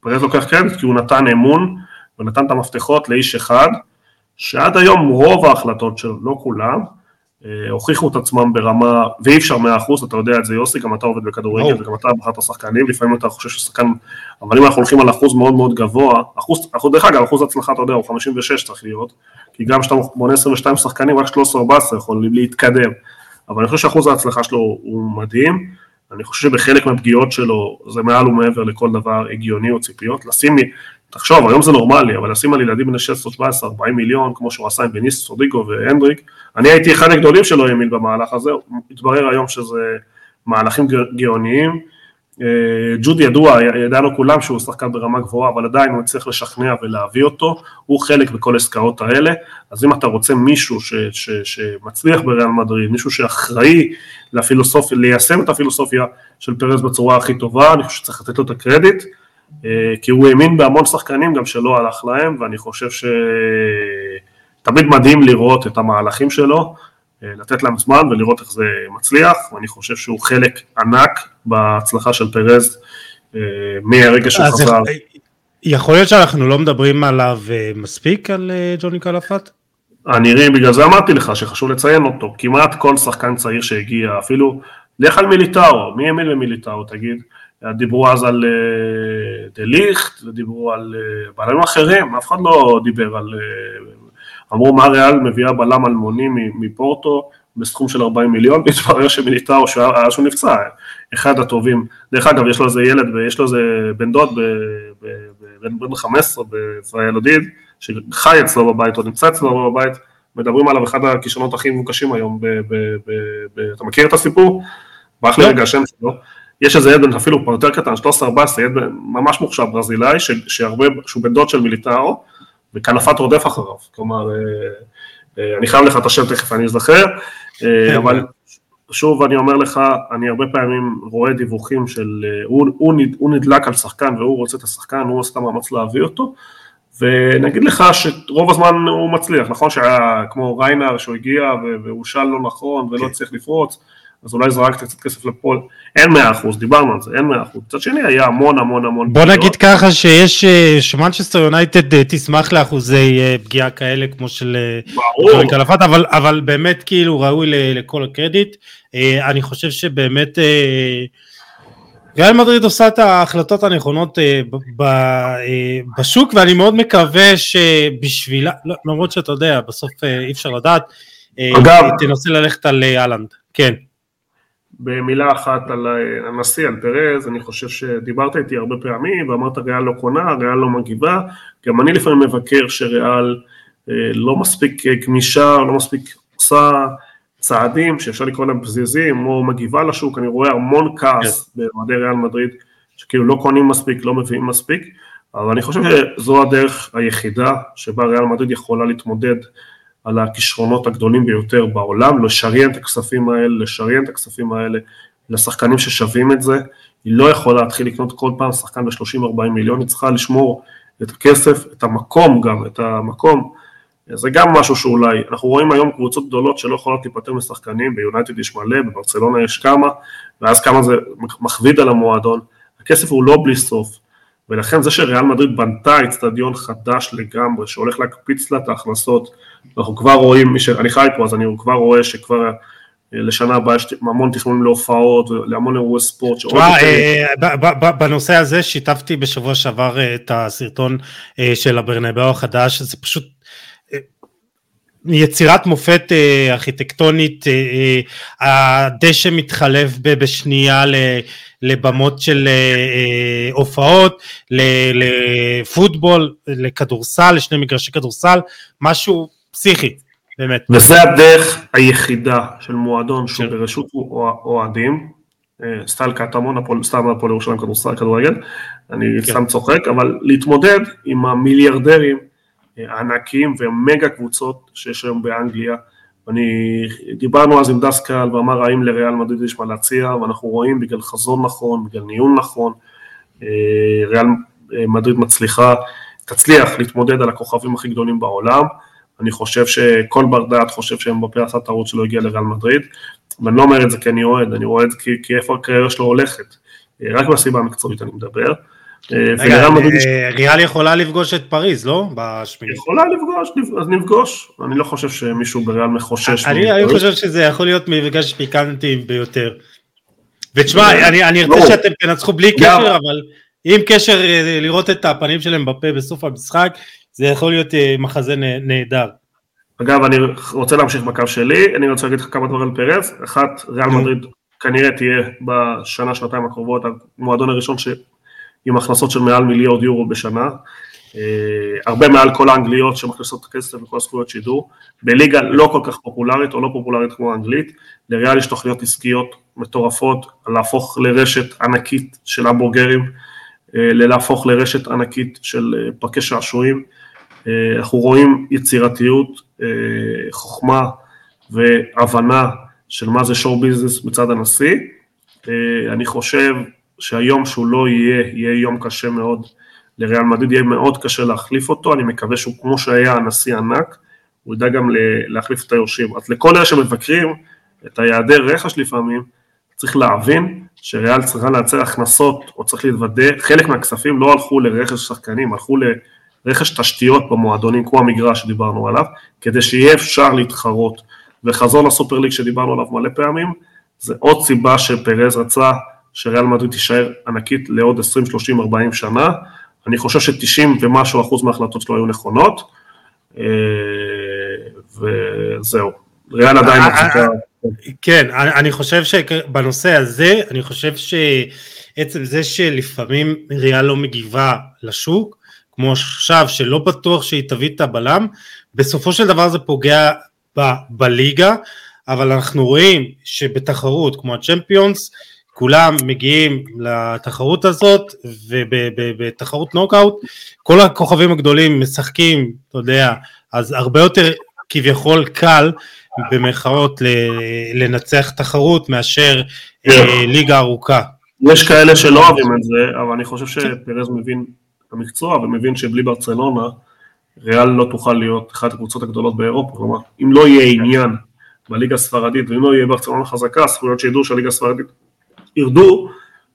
פרז לוקח קרדיט כי הוא נתן אמון, ונתן את המפתחות לאיש אחד, שעד היום רוב ההחלטות שלו, לא כולם, הוכיחו את עצמם ברמה, ואי אפשר 100%, אתה יודע את זה יוסי, גם אתה עובד בכדורגל וגם אתה בחרת השחקנים, לפעמים אתה חושב ששחקן, אבל אם אנחנו הולכים על אחוז מאוד מאוד גבוה, אחוז, אחוז דרך אגב, אחוז הצלחה אתה יודע, הוא 56 צריך להיות, כי גם כשאתה בונה 22 שחקנים, רק 13-14 יכולים להתקדם, אבל אני חושב שאחוז ההצלחה שלו הוא מדהים, אני חושב שבחלק מהפגיעות שלו זה מעל ומעבר לכל דבר הגיוני או ציפיות, לשים תחשוב, היום זה נורמלי, אבל לשים על ילדים בני 16, 17, 40 מיליון, כמו שהוא עשה עם בניס, סודיגו והנדריק, אני הייתי אחד הגדולים שלא האמין במהלך הזה, התברר היום שזה מהלכים גאוניים. אה, ג'ודי ידוע, ידענו כולם שהוא שחקן ברמה גבוהה, אבל עדיין הוא צריך לשכנע ולהביא אותו, הוא חלק בכל העסקאות האלה, אז אם אתה רוצה מישהו ש, ש, שמצליח בריאל מדריד, מישהו שאחראי לפילוסופיה, ליישם את הפילוסופיה של פרס בצורה הכי טובה, אני חושב שצריך לתת לו את הקרדיט. אה, כי הוא האמין בהמון שחקנים גם שלא הלך להם, ואני חושב שתמיד מדהים לראות את המהלכים שלו, אה, לתת להם זמן ולראות איך זה מצליח, ואני חושב שהוא חלק ענק בהצלחה של פרז אה, מהרגע שהוא חזר. יכול להיות שאנחנו לא מדברים עליו מספיק, על ג'וני קלפת? אני בגלל זה אמרתי לך שחשוב לציין אותו, כמעט כל שחקן צעיר שהגיע, אפילו לך על מיליטאו, מי האמין למיליטאו תגיד? דיברו אז על אה, דה ליכט, ודיברו על אה, בלמים אחרים, אף אחד לא דיבר על... אה, אמרו מה ריאל מביאה בלם אלמוני מפורטו בסכום של 40 מיליון, והתברר שמיליטאו, שאז שהוא נפצע, אחד הטובים. דרך אגב, יש לו איזה ילד, ויש לו איזה בן דוד, בן 15 בישראל הודיד, שחי אצלו בבית, או נמצא אצלו בבית, מדברים עליו אחד הכישרונות הכי מבוקשים היום, אתה מכיר את הסיפור? ברח לי לא. רגע השם שלו. יש איזה ילד אפילו יותר קטן, 13-14, ילד ממש מוכשר ברזילאי, שהרבה, שהוא בן דוד של מיליטאו, וקלפת רודף אחריו, כלומר, אה, אה, אני חייב לך את השם תכף, אני אזכר, אה, אבל שוב אני אומר לך, אני הרבה פעמים רואה דיווחים של, הוא, הוא, הוא נדלק על שחקן והוא רוצה את השחקן, הוא עושה את המאמץ להביא אותו, ונגיד לך שרוב הזמן הוא מצליח, נכון שהיה כמו ריינר שהוא הגיע והוא שאל לא נכון ולא כן. צריך לפרוץ, אז אולי זרקת קצת כסף לפועל, אין מאה אחוז, דיברנו על זה, אין מאה אחוז. מצד שני היה המון המון המון בוא פגיעות. נגיד ככה שיש, אה, שמנצ'סטר יונייטד אה, תשמח לאחוזי אה, פגיעה כאלה כמו של ג'ורי קלפת, אבל, אבל באמת כאילו ראוי לכל הקרדיט. אני חושב שבאמת ריאל מדריד עושה את ההחלטות הנכונות בשוק ואני מאוד מקווה שבשבילה, לא, למרות שאתה יודע, בסוף אי אפשר לדעת, אגב, תנסה ללכת על אהלנד, כן. במילה אחת על הנשיא, על פרז, אני חושב שדיברת איתי הרבה פעמים ואמרת ריאל לא קונה, ריאל לא מגיבה, גם אני לפעמים מבקר שריאל אה, לא מספיק גמישה, לא מספיק עושה צעדים שאפשר לקרוא להם פזיזים או מגיבה לשוק, אני רואה המון כעס כן. במועדי ריאל מדריד, שכאילו לא קונים מספיק, לא מביאים מספיק, אבל אני חושב שזו הדרך היחידה שבה ריאל מדריד יכולה להתמודד על הכישרונות הגדולים ביותר בעולם, לשריין את הכספים האלה, לשריין את הכספים האלה לשחקנים ששווים את זה, היא לא יכולה להתחיל לקנות כל פעם שחקן ב-30-40 מיליון, היא צריכה לשמור את הכסף, את המקום גם, את המקום. זה גם משהו שאולי, אנחנו רואים היום קבוצות גדולות שלא יכולות להיפטר משחקנים, ביונייטד יש מלא, בברצלונה יש כמה, ואז כמה זה מכביד על המועדון, הכסף הוא לא בלי סוף, ולכן זה שריאל מדריד בנתה אצטדיון חדש לגמרי, שהולך להקפיץ לה את ההכנסות, אנחנו כבר רואים, מי שאני חי פה אז אני כבר רואה שכבר אה, לשנה הבאה יש המון תכנונים להופעות להמון אירועי ספורט. תשמע, אה, בנושא הזה שיתפתי בשבוע שעבר אה, את הסרטון של הברנבאו החדש, זה פשוט יצירת מופת ארכיטקטונית, הדשא מתחלף בשנייה לבמות של הופעות, לפוטבול, לכדורסל, לשני מגרשי כדורסל, משהו פסיכי, באמת. וזה הדרך היחידה של מועדון שהוא כן. ברשות אוהדים, אה, סטייל קטמון, סתם הפועל ירושלים כדורסל, כדורגל, אני כן. סתם צוחק, אבל להתמודד עם המיליארדרים אה, הענקיים ומגה קבוצות שיש היום באנגליה. אני, דיברנו אז עם דסקל ואמר האם לריאל מדריד יש מה להציע, ואנחנו רואים בגלל חזון נכון, בגלל ניהול נכון, אה, ריאל מדריד מצליחה, תצליח להתמודד על הכוכבים הכי גדולים בעולם. אני חושב שכל בר דעת חושב שאמבפה עשה טעות שלא הגיע לריאל מדריד, ואני לא אומר את זה כי אני אוהד, אני אוהד כי, כי איפה הקריירה שלו הולכת, רק בסיבה המקצועית אני מדבר. אה, רגע, אה, ריאל יכולה לפגוש את פריז, לא? בשמיני. יכולה לפגוש, אז נפגוש. אני לא חושב שמישהו בריאל מחושש. אני חושב שזה יכול להיות מפגש פיקנטי ביותר. ותשמע, אני ארצה שאתם תנצחו בלי קשר, אבל עם קשר אה, לראות את הפנים שלהם בפה בסוף המשחק, זה יכול להיות אה, מחזה נהדר. אגב, אני רוצה להמשיך בקו שלי, אני רוצה להגיד לך כמה דברים על פרץ. אחת, ריאל מדריד כנראה תהיה בשנה, שנתיים הקרובות, המועדון הראשון ש... עם הכנסות של מעל מיליארד יורו בשנה. אה, הרבה מעל כל האנגליות שמכניסות את הכסף וכל הזכויות שידור. בליגה לא כל כך פופולרית או לא פופולרית כמו האנגלית, לריאל יש תוכניות עסקיות מטורפות, להפוך לרשת ענקית של המבורגרים, אה, ללהפוך לרשת ענקית של פארקי שעשועים. אה, אנחנו רואים יצירתיות, אה, חוכמה והבנה של מה זה שואו ביזנס מצד הנשיא. אה, אני חושב שהיום שהוא לא יהיה, יהיה יום קשה מאוד לריאל מדריד, יהיה מאוד קשה להחליף אותו, אני מקווה שהוא כמו שהיה הנשיא ענק, הוא ידע גם להחליף את היורשים. אז לכל אלה שמבקרים את היעדי רכש לפעמים, צריך להבין שריאל צריכה לייצר הכנסות, או צריך להתוודא, חלק מהכספים לא הלכו לרכש שחקנים, הלכו ל... רכש תשתיות במועדונים, כמו המגרש שדיברנו עליו, כדי שיהיה אפשר להתחרות. וחזון הסופר ליג שדיברנו עליו מלא פעמים, זה עוד סיבה שפרז רצה שריאל מדריד תישאר ענקית לעוד 20, 30, 40 שנה. אני חושב ש-90 ומשהו אחוז מההחלטות שלו היו נכונות, אה, וזהו. ריאל עדיין אה, מחזיקה... אה, כן, אני חושב שבנושא הזה, אני חושב שעצם זה שלפעמים ריאל לא מגיבה לשוק, כמו עכשיו, שלא בטוח שהיא תביא את הבלם, בסופו של דבר זה פוגע ב- בליגה, אבל אנחנו רואים שבתחרות כמו הצ'מפיונס, כולם מגיעים לתחרות הזאת, ובתחרות נוקאוט, כל הכוכבים הגדולים משחקים, אתה יודע, אז הרבה יותר כביכול קל, במרכאות, לנצח תחרות מאשר. אה, כן. ליגה ארוכה. יש כאלה שלא אוהבים את זה, אבל אני חושב שפרז מבין המקצוע ומבין שבלי ברצלונה ריאל לא תוכל להיות אחת הקבוצות הגדולות באירופה, כלומר אם לא יהיה עניין בליגה הספרדית ואם לא יהיה ברצלונה חזקה, זכויות שידור של הליגה הספרדית ירדו,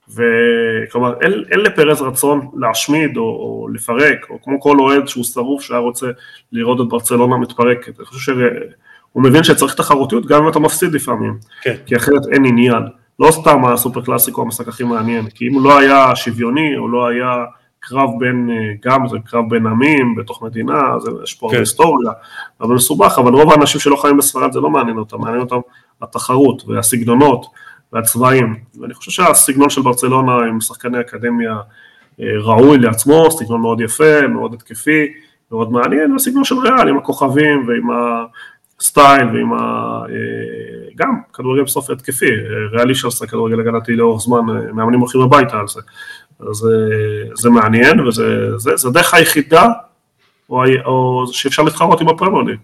וכלומר אין, אין לפרז רצון להשמיד או, או לפרק, או כמו כל אוהד שהוא שרוף שהיה רוצה לראות את ברצלונה מתפרקת, אני חושב שהוא מבין שצריך תחרותיות גם אם אתה מפסיד לפעמים, כן. כי אחרת אין עניין, לא סתם הסופר קלאסיקו המשחק הכי מעניין, כי אם הוא לא היה שוויוני או לא היה קרב בין, אה, גם זה קרב בין עמים בתוך מדינה, זה, יש פה כן. הרבה היסטוריה, אבל מסובך, אבל רוב האנשים שלא חיים בספרד זה לא מעניין אותם, מעניין אותם התחרות והסגנונות והצבעים, ואני חושב שהסגנון של ברצלונה עם שחקני אקדמיה אה, ראוי לעצמו, סגנון מאוד יפה, מאוד התקפי, מאוד מעניין, והסגנון של ריאל עם הכוכבים ועם הסטייל ועם ה... אה, גם כדורגל בסוף התקפי, ריאל אי אפשר לשחק כדורגל הגנתי לאורך זמן, מאמנים הולכים הביתה על זה. אז אה, זה מעניין, וזה הדרך היחידה, או, או שאפשר להתחרות עם הפרמייר.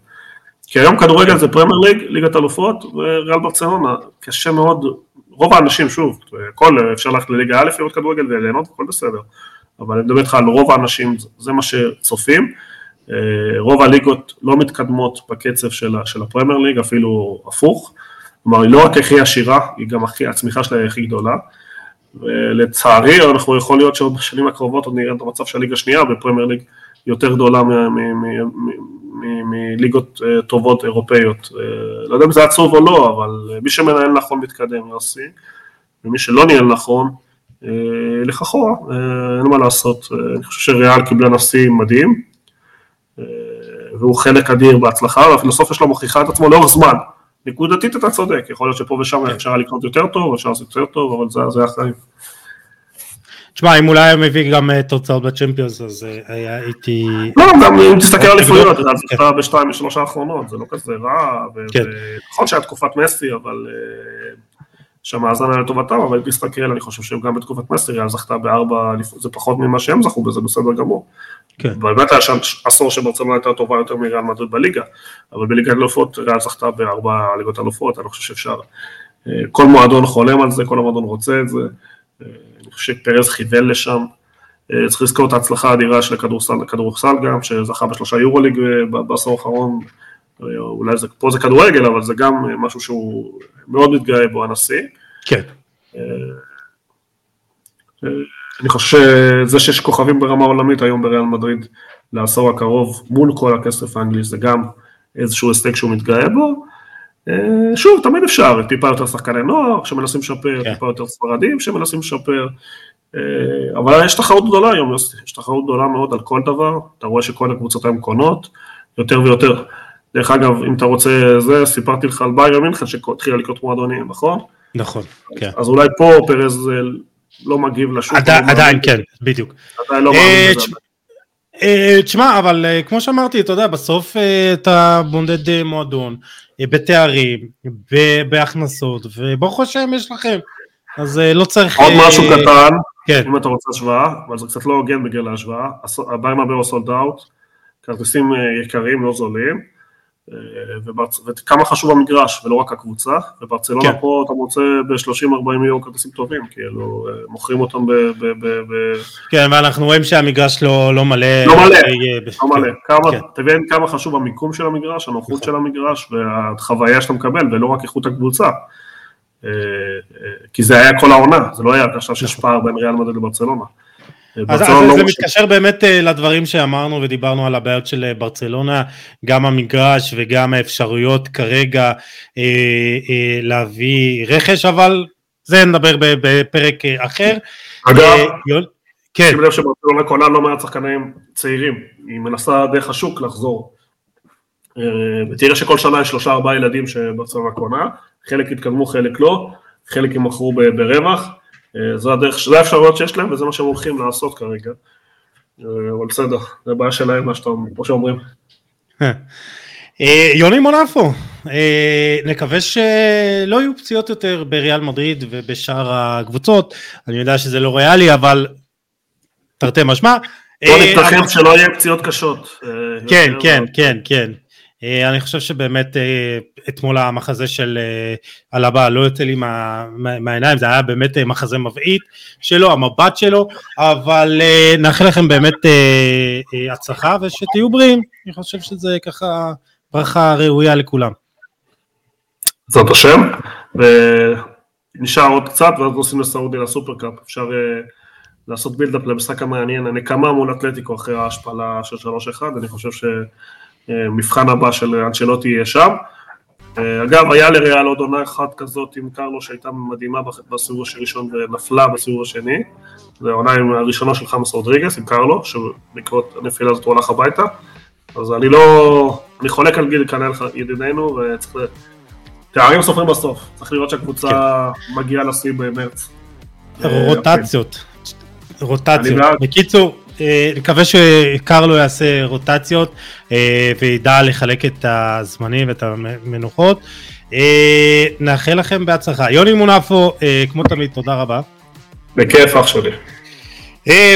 כי היום כדורגל זה פרמייר ליג, ליגת אלופות וריאל ברצלונה, קשה מאוד, רוב האנשים, שוב, הכל, אפשר ללכת לליגה א' לראות כדורגל וליהנות, הכל בסדר, אבל אני מדבר איתך על רוב האנשים, זה מה שצופים, רוב הליגות לא מתקדמות בקצב של, של הפרמייר ליג, אפילו הפוך. כלומר, היא לא רק הכי עשירה, היא גם הכי, הצמיחה שלה היא הכי גדולה. ולצערי, אנחנו יכול להיות שעוד בשנים הקרובות עוד נראה את המצב של הליגה השנייה בפרמייר ליג יותר גדולה מליגות אה, טובות אירופאיות. אה, לא יודע אם זה עצוב או לא, אבל אה, מי שמנהל נכון מתקדם, יוסי, ומי שלא ניהל נכון, לך אחורה, אין מה לעשות. אני חושב שריאל קיבלה נשיא מדהים, והוא חלק אדיר בהצלחה, והפילוסופיה שלו מוכיחה את עצמו לאורך זמן. נקודתית אתה צודק, יכול להיות שפה ושם כן. אפשר לקנות יותר טוב, אפשר לעשות יותר טוב, אבל זה, זה החיים. תשמע, אם אולי היה מביא גם אה, תוצאות בצ'מפיונס, אז אה, הייתי... לא, גם אם תסתכל על אליפויות, אתה זוכר בשתיים משלוש האחרונות, זה לא כזה רע, כן. ונכון שהיה תקופת מסי, אבל אה, שהמאזן היה לטובתם, אבל אם תסתכל, אני חושב שגם בתקופת מסי, ריאל זכתה בארבע, זה פחות ממה שהם זכו בזה, בסדר גמור. כן. באמת היה שם עשור שברצלונה הייתה טובה יותר מריאל מדריד בליגה, אבל בליגת אלופות ריאל זכתה בארבע ליגות אלופות, אני חושב שאפשר, כל מועדון חולם על זה, כל המועדון רוצה את זה. שפרז כיוון לשם. אה, צריך לזכור את ההצלחה האדירה של הכדורסל, הכדורסל גם, שזכה בשלושה יורוליג אה, בעשור האחרון, אה, אולי זה, פה זה כדורגל, אבל זה גם משהו שהוא מאוד מתגאה בו הנשיא. כן. אני חושב שזה שיש כוכבים ברמה עולמית היום בריאל מדריד לעשור הקרוב מול כל הכסף האנגלי זה גם איזשהו הישג שהוא מתגאה בו. אה, שוב, תמיד אפשר, טיפה יותר שחקני נוער שמנסים לשפר, כן. טיפה יותר ספרדים שמנסים לשפר, אה, אבל יש תחרות גדולה היום, יש תחרות גדולה מאוד על כל דבר, אתה רואה שכל הקבוצות היום קונות, יותר ויותר. דרך אגב, אם אתה רוצה זה, סיפרתי לך על ביירן מינכן שהתחילה לקנות מועדונים, נכון? נכון, כן. אז אולי פה פרז אה, לא מגיב לשוק. עדיין, כן, בדיוק. עדיין לא מאמין בזה. תשמע, אבל כמו שאמרתי, אתה יודע, בסוף אתה בונדד מועדון, בתארים, בהכנסות, וברוך השם יש לכם, אז אה, לא צריך... עוד משהו אה, קטן, כן. אם אתה רוצה השוואה, אבל זה קצת לא הוגן בגלל ההשוואה, הבאים הבאו סולד אאוט, כרטיסים אה, יקרים, לא זולים, וכמה חשוב המגרש ולא רק הקבוצה, וברצלונה כן. פה אתה מוצא ב-30-40 מיליון כרטיסים טובים, כאילו מוכרים אותם ב... ב, ב, ב... כן, ואנחנו רואים שהמגרש לא, לא מלא. לא מלא, לא מלא. כן. כמה, כן. תבין כמה חשוב המיקום של המגרש, הנוחות נכון. של המגרש והחוויה שאתה מקבל, ולא רק איכות הקבוצה. כי זה היה כל העונה, זה לא היה הרגשה שיש נכון. פער בין ריאל מדריד לברצלונה. אז, אז לא זה מתקשר באמת אה, לדברים שאמרנו ודיברנו על הבעיות של אה, ברצלונה, גם המגרש וגם האפשרויות כרגע אה, אה, להביא רכש, אבל זה נדבר בפרק אה, אחר. אגב, אה, יול... כן. שים לב שברצלונה קונה לא מעט שחקנים צעירים, היא מנסה דרך השוק לחזור. ותראה שכל שנה יש שלושה ארבעה ילדים שברצלונה קונה, חלק התקדמו, חלק לא, חלק ימכרו ברווח. אה, זו הדרך, זה האפשרויות שיש להם וזה מה שהם הולכים לעשות כרגע. אה, אבל בסדר, זה בעיה שלהם, מה שאתה, כמו שאומרים. אה, יוני מונפו, נקווה שלא יהיו פציעות יותר בריאל מדריד ובשאר הקבוצות, אני יודע שזה לא ריאלי, אבל תרתי משמע. בוא נתרחם שלא יהיה פציעות קשות. כן, כן, כן, כן. אה, אני חושב שבאמת אה, אתמול המחזה של אה, לא יוצא לי מה, מהעיניים, זה היה באמת מחזה מבעית שלו, המבט שלו, אבל נאחל לכם באמת הצלחה ושתהיו בריאים, אני חושב שזה ככה ברכה ראויה לכולם. בעזרת השם, ונשאר עוד קצת ואז נוסעים לסעודיה ל Supercup, אפשר לעשות buildup למשחק המעניין, הנקמה מול אתלטיקו אחרי ההשפלה של 3-1, אני חושב ש... המבחן הבא של אנצ'לוטי יהיה שם. אה, אגב, היה לריאל עוד עונה אחת כזאת עם קרלו שהייתה מדהימה בסיבוב הראשון ונפלה בסיבוב השני. זו העונה הראשונה של חאמס רודריגס עם קרלו, שבעקבות הנפילה הזאת הוא הלך הביתה. אז אני לא... אני חולק על גיל כנראה ידידנו, וצריך... תארים סופרים בסוף, צריך לראות שהקבוצה כן. מגיעה לשיא במרץ. רוטציות. רוטציות. בקיצור, נקווה שקרלו יעשה רוטציות אה, וידע לחלק את הזמנים ואת המנוחות. אה, נאחל לכם בהצלחה. יוני מונפו, כמו תמיד, תודה רבה. בכיף אח שלי.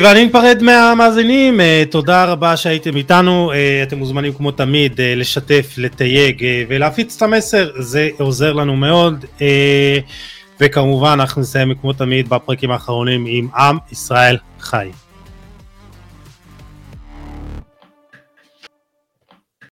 ואני נפרד מהמאזינים, תודה רבה שהייתם איתנו, אתם מוזמנים כמו תמיד לשתף, לתייג ולהפיץ את המסר, זה עוזר לנו מאוד, וכמובן אנחנו נסיים כמו תמיד בפרקים האחרונים עם עם ישראל חי.